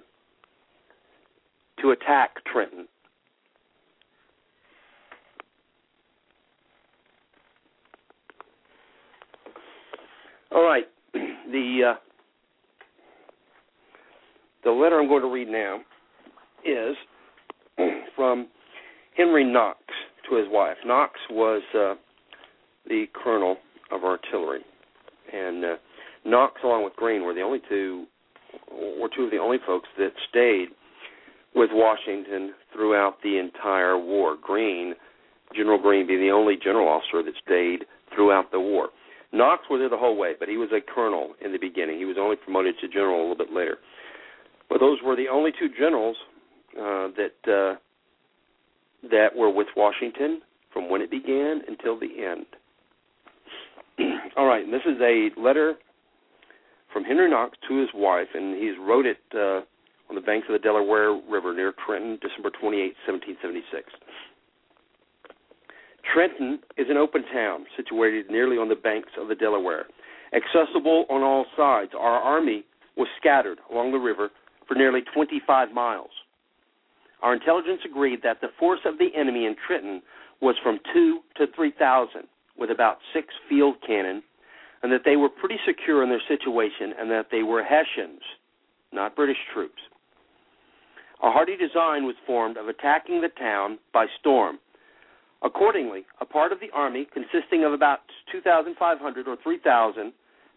to attack Trenton. All right, the uh, the letter I'm going to read now is from Henry Knox to his wife. Knox was uh, the colonel of artillery, and uh, Knox, along with Greene, were the only two, were two of the only folks that stayed with Washington throughout the entire war. Greene, General Greene, being the only general officer that stayed throughout the war. Knox was there the whole way, but he was a colonel in the beginning. He was only promoted to general a little bit later. But those were the only two generals uh, that uh, that were with Washington from when it began until the end. All right, and this is a letter from Henry Knox to his wife, and he's wrote it uh, on the banks of the Delaware River near Trenton, December 28, 1776. Trenton is an open town situated nearly on the banks of the Delaware. Accessible on all sides, our army was scattered along the river for nearly 25 miles. Our intelligence agreed that the force of the enemy in Trenton was from two to 3,000, with about six field cannon, and that they were pretty secure in their situation and that they were Hessians, not British troops. A hardy design was formed of attacking the town by storm. Accordingly, a part of the army, consisting of about 2,500 or 3,000,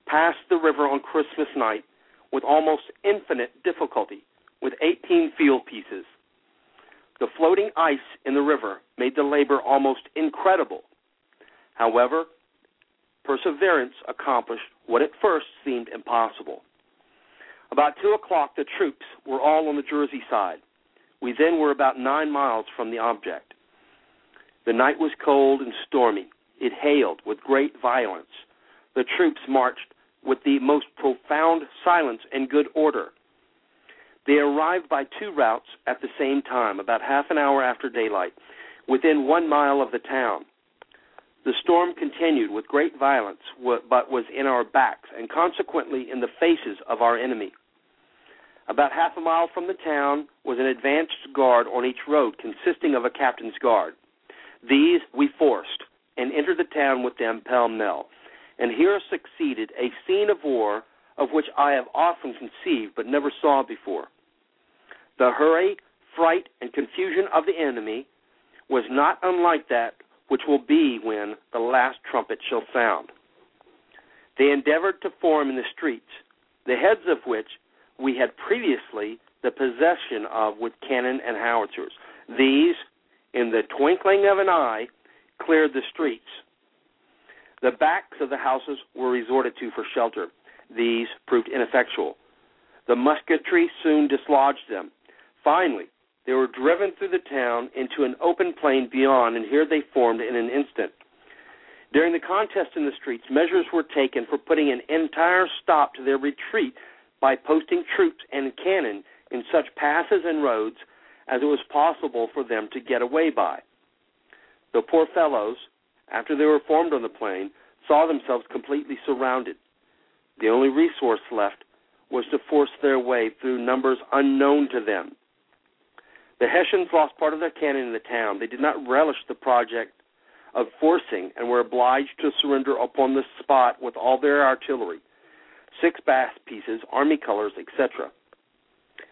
passed the river on Christmas night with almost infinite difficulty, with 18 field pieces. The floating ice in the river made the labor almost incredible. However, perseverance accomplished what at first seemed impossible. About two o'clock, the troops were all on the Jersey side. We then were about nine miles from the object. The night was cold and stormy. It hailed with great violence. The troops marched with the most profound silence and good order. They arrived by two routes at the same time, about half an hour after daylight, within one mile of the town. The storm continued with great violence, but was in our backs and consequently in the faces of our enemy. About half a mile from the town was an advanced guard on each road, consisting of a captain's guard. These we forced and entered the town with them pell mell. And here succeeded a scene of war of which I have often conceived but never saw before. The hurry, fright, and confusion of the enemy was not unlike that which will be when the last trumpet shall sound. They endeavored to form in the streets, the heads of which we had previously the possession of with cannon and howitzers. These, in the twinkling of an eye, cleared the streets. The backs of the houses were resorted to for shelter. These proved ineffectual. The musketry soon dislodged them. Finally, they were driven through the town into an open plain beyond, and here they formed in an instant. During the contest in the streets, measures were taken for putting an entire stop to their retreat by posting troops and cannon in such passes and roads as it was possible for them to get away by. The poor fellows, after they were formed on the plain, saw themselves completely surrounded. The only resource left was to force their way through numbers unknown to them. The Hessians lost part of their cannon in the town. They did not relish the project of forcing and were obliged to surrender upon the spot with all their artillery, six bass pieces, army colors, etc.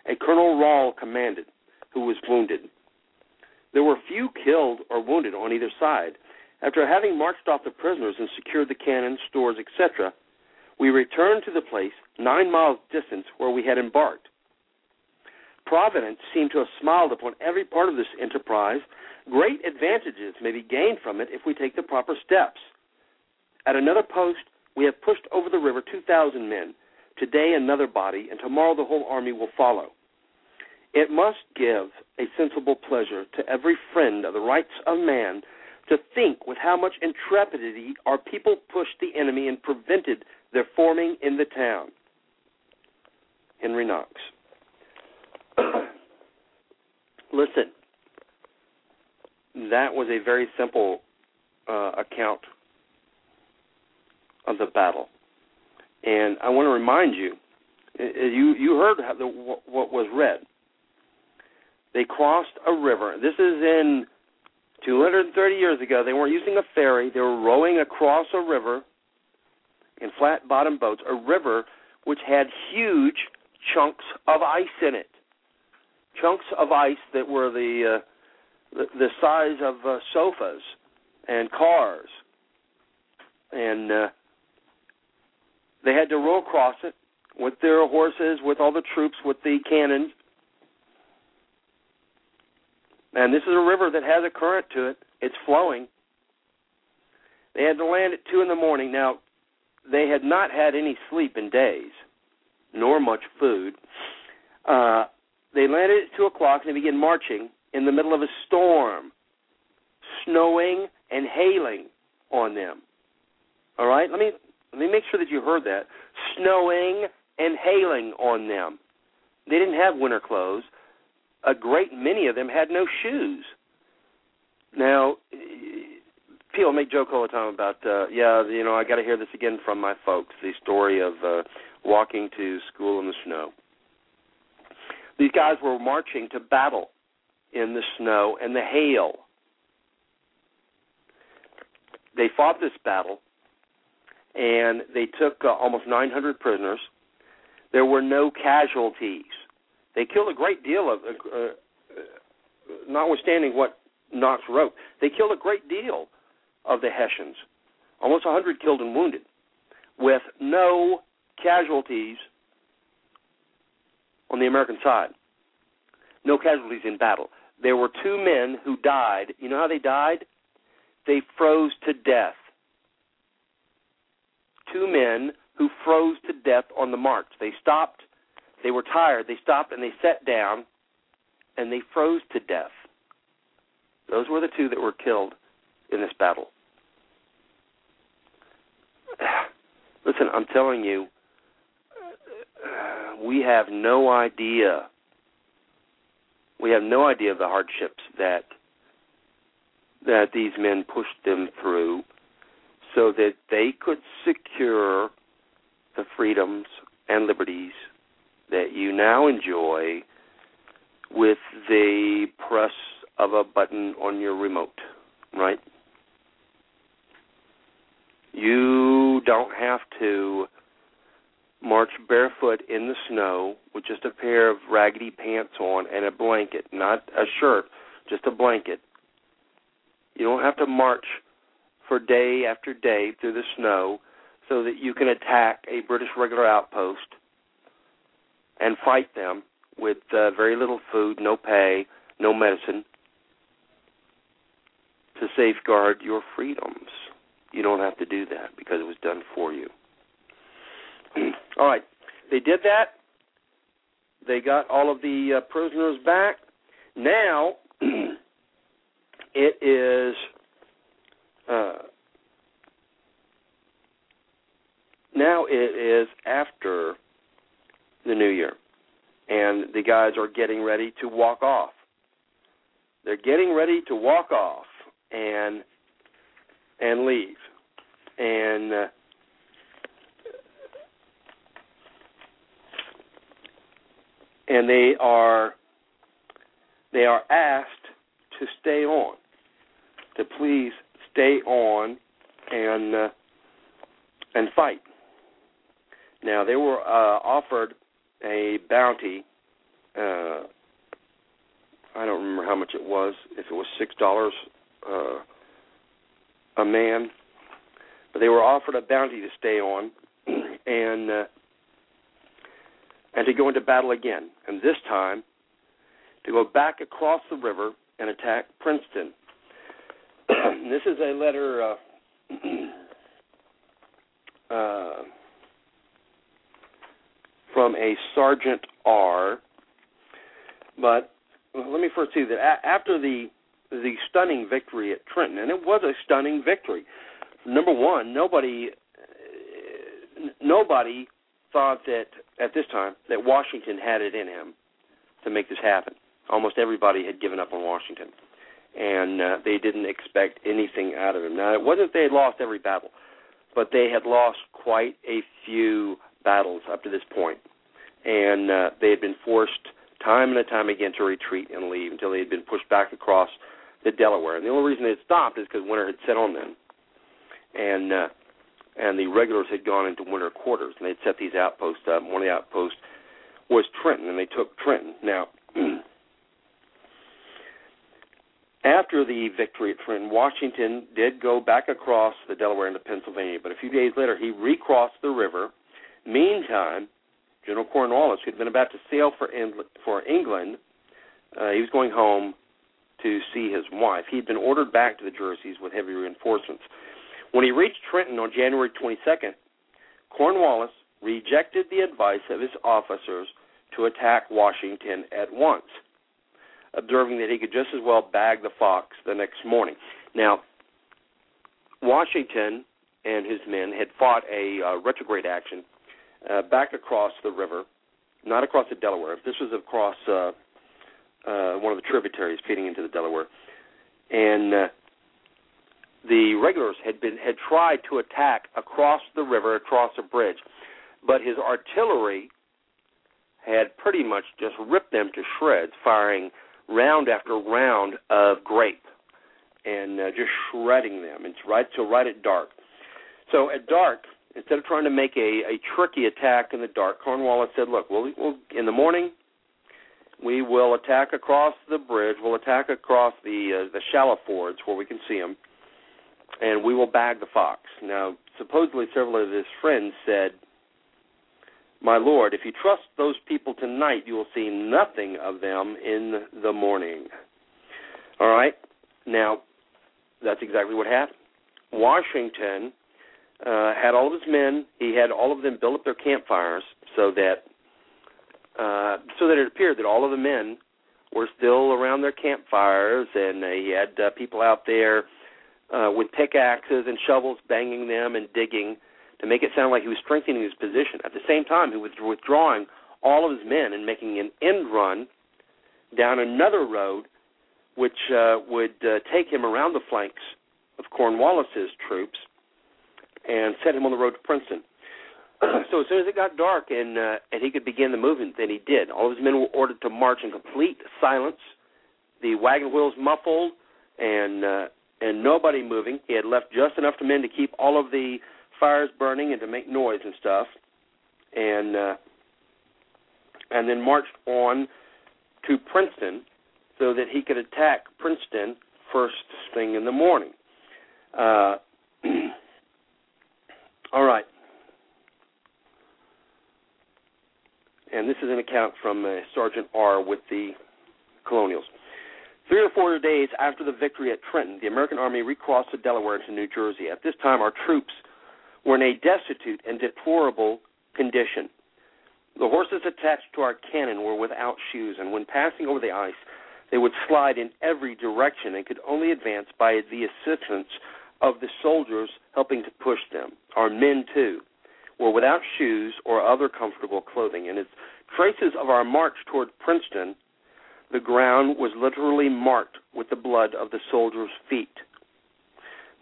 A Colonel Rahl commanded, who was wounded. There were few killed or wounded on either side. After having marched off the prisoners and secured the cannon, stores, etc., we returned to the place nine miles distant where we had embarked. Providence seemed to have smiled upon every part of this enterprise. Great advantages may be gained from it if we take the proper steps. At another post, we have pushed over the river 2,000 men. Today, another body, and tomorrow the whole army will follow. It must give a sensible pleasure to every friend of the rights of man to think with how much intrepidity our people pushed the enemy and prevented their forming in the town. Henry Knox. Listen, that was a very simple uh, account of the battle, and I want to remind you. You you heard the, what was read. They crossed a river. This is in 230 years ago. They weren't using a ferry. They were rowing across a river in flat bottom boats, a river which had huge chunks of ice in it chunks of ice that were the uh, the, size of uh, sofas and cars, and uh, they had to row across it with their horses, with all the troops, with the cannons. And this is a river that has a current to it. It's flowing. They had to land at two in the morning. Now, they had not had any sleep in days, nor much food. Uh, they landed at 2 o'clock and they began marching in the middle of a storm, snowing and hailing on them. All right? Let me let me make sure that you heard that. Snowing and hailing on them. They didn't have winter clothes. A great many of them had no shoes. Now, people make joke all the time about, uh, yeah, you know, I got to hear this again from my folks. The story of uh, walking to school in the snow. These guys were marching to battle in the snow and the hail. They fought this battle, and they took uh, almost 900 prisoners. There were no casualties. They killed a great deal of, uh, uh, notwithstanding what Knox wrote, they killed a great deal of the Hessians, almost 100 killed and wounded, with no casualties on the American side. No casualties in battle. There were two men who died. You know how they died? They froze to death. Two men who froze to death on the march. They stopped, they were tired, they stopped and they sat down and they froze to death. Those were the two that were killed in this battle. Listen, I'm telling you, we have no idea. We have no idea of the hardships that that these men pushed them through so that they could secure the freedoms and liberties that you now enjoy with the press of a button on your remote, right? You don't have to march barefoot in the snow with just a pair of raggedy pants on and a blanket, not a shirt, just a blanket. You don't have to march for day after day through the snow so that you can attack a British regular outpost and fight them with uh, very little food, no pay, no medicine to safeguard your freedoms. You don't have to do that because it was done for you. all right, they did that. They got all of the uh, prisoners back. Now it is uh, now it is after the new year, and the guys are getting ready to walk off. They're getting ready to walk off and and leave, and uh, and they are they are asked to stay on, to please stay on and uh, and fight. Now they were uh, offered a bounty. Uh, I don't remember how much it was. If it was six dollars uh, a man, but they were offered a bounty to stay on, and uh, and to go into battle again, and this time to go back across the river and attack Princeton. this is a letter uh, uh, from a Sergeant R. But let me first say that after the the stunning victory at Trenton, and it was a stunning victory. Number one, nobody uh, nobody thought that at this time that Washington had it in him to make this happen. Almost everybody had given up on Washington, and uh, they didn't expect anything out of him. Now, it wasn't they had lost every battle, but they had lost quite a few battles up to this point, and uh, they had been forced time and time again to retreat and leave until they had been pushed back across the Delaware. And the only reason they had stopped is because winter had set on them, and uh, and the regulars had gone into winter quarters, and they'd set these outposts up. One of the outposts was Trenton, and they took Trenton. Now, after the victory at Trenton, Washington did go back across the Delaware into Pennsylvania, but a few days later he recrossed the river. Meantime, General Cornwallis, who had been about to sail for for England, uh, he was going home to see his wife. He had been ordered back to the Jerseys with heavy reinforcements. When he reached Trenton on January 22nd, Cornwallis rejected the advice of his officers to attack Washington at once, observing that he could just as well bag the fox the next morning. Now, Washington and his men had fought a uh, retrograde action uh, back across the river not across the Delaware. This was across uh, uh, one of the tributaries feeding into the Delaware, and uh, the regulars had been had tried to attack across the river, across a bridge, but his artillery had pretty much just ripped them to shreds, firing round after round of grape and uh, just shredding them. It's right till right at dark. So at dark, instead of trying to make a, a tricky attack in the dark, Cornwallis said, "Look, we'll, we'll in the morning we will attack across the bridge. We'll attack across the uh, the shallow fords where we can see them, and we will bag the fox." Now, supposedly, several of his friends said, "My lord, if you trust those people tonight, you will see nothing of them in the morning." All right. Now, that's exactly what happened. Washington uh, had all of his men. He had all of them build up their campfires so that uh, so that it appeared that all of the men were still around their campfires, and uh, he had uh, people out there uh, with pickaxes and shovels, banging them and digging to make it sound like he was strengthening his position. At the same time, he was withdrawing all of his men and making an end run down another road, which uh, would uh, take him around the flanks of Cornwallis's troops and set him on the road to Princeton. so as soon as it got dark and uh, and he could begin the movement, then he did. All of his men were ordered to march in complete silence, the wagon wheels muffled, and uh, and nobody moving. He had left just enough men to keep all of the fires burning and to make noise and stuff, and uh, and then marched on to Princeton so that he could attack Princeton first thing in the morning. Uh, all right. And this is an account from uh, Sergeant R. with the Colonials. Three or four days after the victory at Trenton, the American Army recrossed the Delaware into New Jersey. At this time, our troops were in a destitute and deplorable condition. The horses attached to our cannon were without shoes, and when passing over the ice, they would slide in every direction and could only advance by the assistance of the soldiers helping to push them. Our men, too, were without shoes or other comfortable clothing. And as traces of our march toward Princeton, the ground was literally marked with the blood of the soldiers' feet.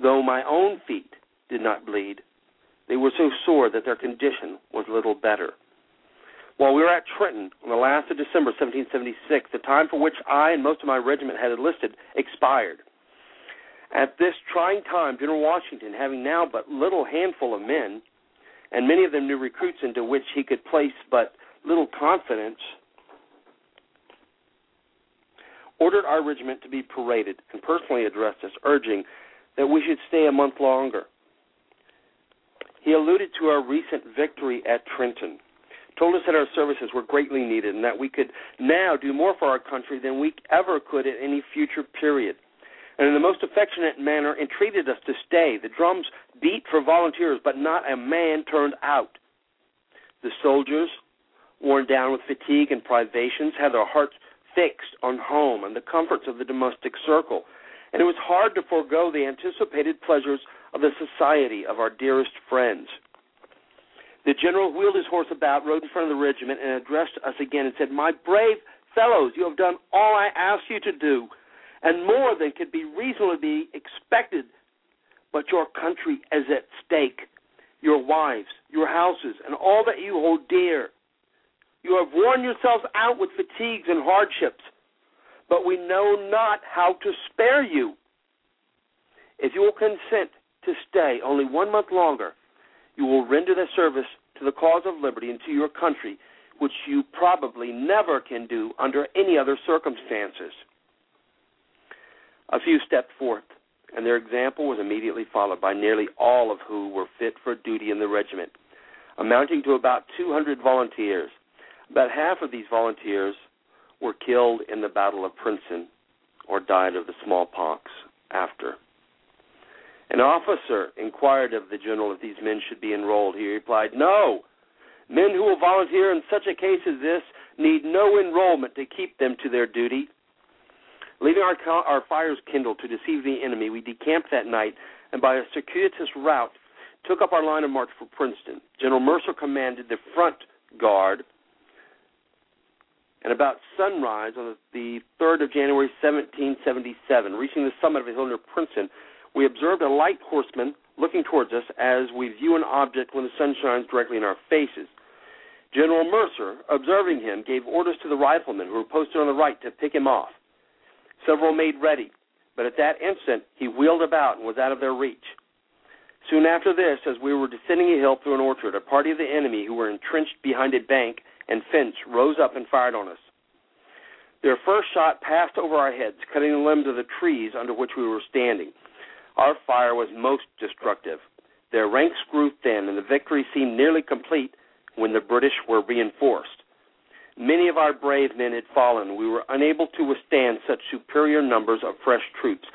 Though my own feet did not bleed, they were so sore that their condition was little better. While we were at Trenton on the last of December 1776, the time for which I and most of my regiment had enlisted expired. At this trying time, General Washington, having now but little handful of men, and many of them new recruits into which he could place but little confidence, ordered our regiment to be paraded and personally addressed us, urging that we should stay a month longer. He alluded to our recent victory at Trenton, told us that our services were greatly needed and that we could now do more for our country than we ever could at any future period and in the most affectionate manner entreated us to stay. The drums beat for volunteers, but not a man turned out. The soldiers, worn down with fatigue and privations, had their hearts fixed on home and the comforts of the domestic circle, and it was hard to forego the anticipated pleasures of the society of our dearest friends. The general wheeled his horse about, rode in front of the regiment, and addressed us again and said, My brave fellows, you have done all I asked you to do and more than could be reasonably expected. But your country is at stake, your wives, your houses, and all that you hold dear. You have worn yourselves out with fatigues and hardships, but we know not how to spare you. If you will consent to stay only one month longer, you will render the service to the cause of liberty and to your country, which you probably never can do under any other circumstances. A few stepped forth, and their example was immediately followed by nearly all of who were fit for duty in the regiment, amounting to about 200 volunteers. About half of these volunteers were killed in the Battle of Princeton or died of the smallpox after. An officer inquired of the general if these men should be enrolled. He replied, No. Men who will volunteer in such a case as this need no enrollment to keep them to their duty. Leaving our, our fires kindled to deceive the enemy, we decamped that night and by a circuitous route took up our line of march for Princeton. General Mercer commanded the front guard, and about sunrise on the 3rd of January 1777, reaching the summit of a hill near Princeton, we observed a light horseman looking towards us as we view an object when the sun shines directly in our faces. General Mercer, observing him, gave orders to the riflemen who were posted on the right to pick him off. Several made ready, but at that instant he wheeled about and was out of their reach. Soon after this, as we were descending a hill through an orchard, a party of the enemy who were entrenched behind a bank and fence rose up and fired on us. Their first shot passed over our heads, cutting the limbs of the trees under which we were standing. Our fire was most destructive. Their ranks grew thin, and the victory seemed nearly complete when the British were reinforced. Many of our brave men had fallen. We were unable to withstand such superior numbers of fresh troops.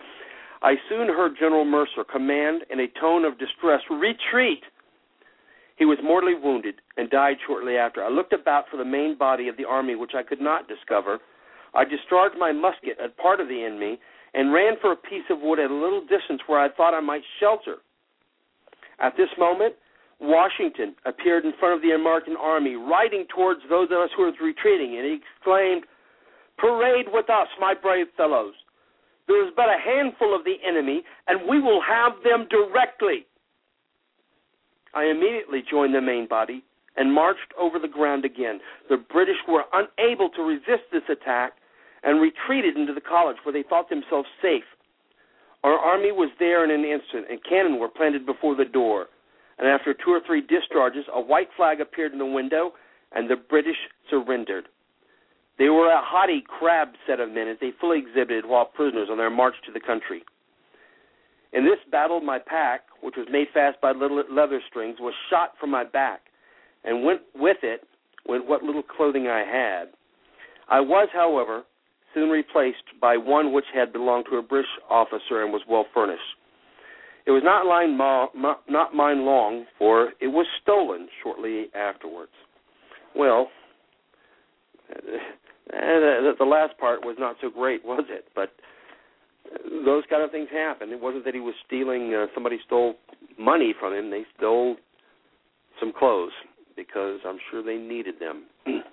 I soon heard General Mercer command in a tone of distress, Retreat! He was mortally wounded and died shortly after. I looked about for the main body of the army, which I could not discover. I discharged my musket at part of the enemy and ran for a piece of wood at a little distance where I thought I might shelter. At this moment, Washington appeared in front of the American army, riding towards those of us who were retreating, and he exclaimed, Parade with us, my brave fellows. There is but a handful of the enemy, and we will have them directly. I immediately joined the main body and marched over the ground again. The British were unable to resist this attack and retreated into the college where they thought themselves safe. Our army was there in an instant, and cannon were planted before the door and after two or three discharges, a white flag appeared in the window, and the British surrendered. They were a haughty, crab set of men as they fully exhibited while prisoners on their march to the country. In this battle, my pack, which was made fast by little leather strings, was shot from my back, and went with it went what little clothing I had. I was, however, soon replaced by one which had belonged to a British officer and was well furnished. It was not, line ma- ma- not mine long, for it was stolen shortly afterwards. Well, the last part was not so great, was it? But those kind of things happen. It wasn't that he was stealing. Uh, somebody stole money from him. They stole some clothes because I'm sure they needed them.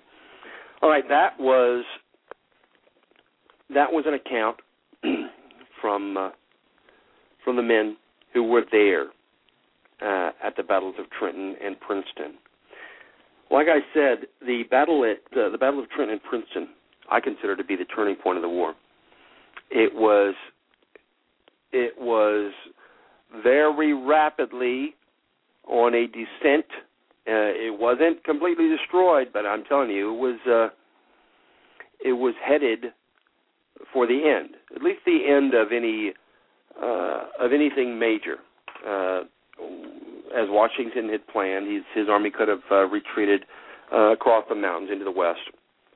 All right, that was that was an account from uh, from the men who were there uh, at the battles of Trenton and Princeton. Like I said, the battle at uh, the Battle of Trenton and Princeton, I consider to be the turning point of the war. It was it was very rapidly on a descent. Uh, it wasn't completely destroyed, but I'm telling you, it was uh, it was headed for the end, at least the end of any uh, of anything major. Uh, as Washington had planned, his, his army could have uh, retreated uh, across the mountains into the west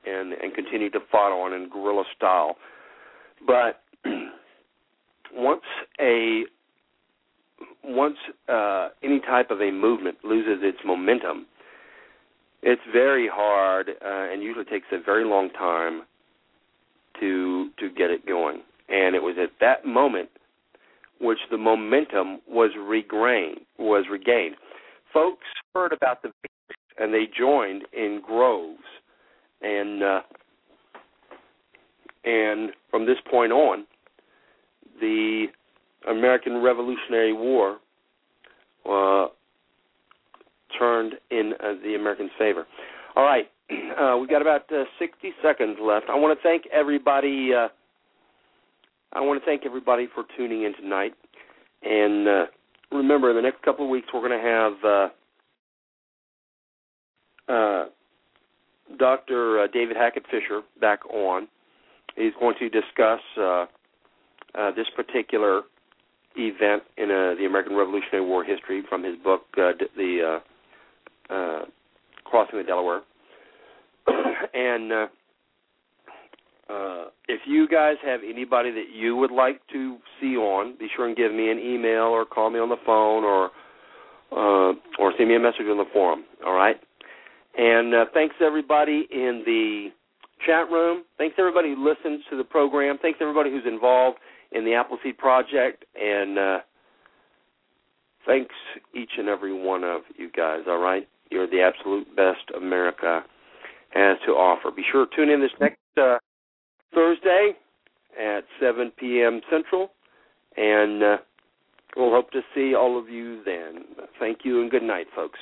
and and continued to fight on in guerrilla style. But once a once uh, any type of a movement loses its momentum, it's very hard uh, and usually takes a very long time to to get it going. And it was at that moment which the momentum was regained. Was regained. Folks heard about the victory and they joined in groves, and uh, and from this point on, the American Revolutionary War uh, turned in uh, the Americans' favor. All right, uh, we've got about uh, 60 seconds left. I want to thank everybody. I want to thank everybody for tuning in tonight. And uh, remember, in the next couple of weeks, we're going to have uh, uh, Dr. Uh, David Hackett Fischer back on. He's going to discuss uh, uh, this particular event in the American Revolutionary War history from his book, The Crossing the Delaware. and uh, if you guys have anybody that you would like to see on, be sure and give me an email or call me on the phone or uh, or send me a message on the forum. All right. And uh, thanks everybody in the chat room. Thanks everybody who listens to the program. Thanks everybody who's involved in the Appleseed Project. And uh, thanks each and every one of you guys. All right. You're the absolute best America has to offer. Be sure to tune in this next uh, Thursday at 7 p.m. Central, and uh, we'll hope to see all of you then. Thank you and good night, folks.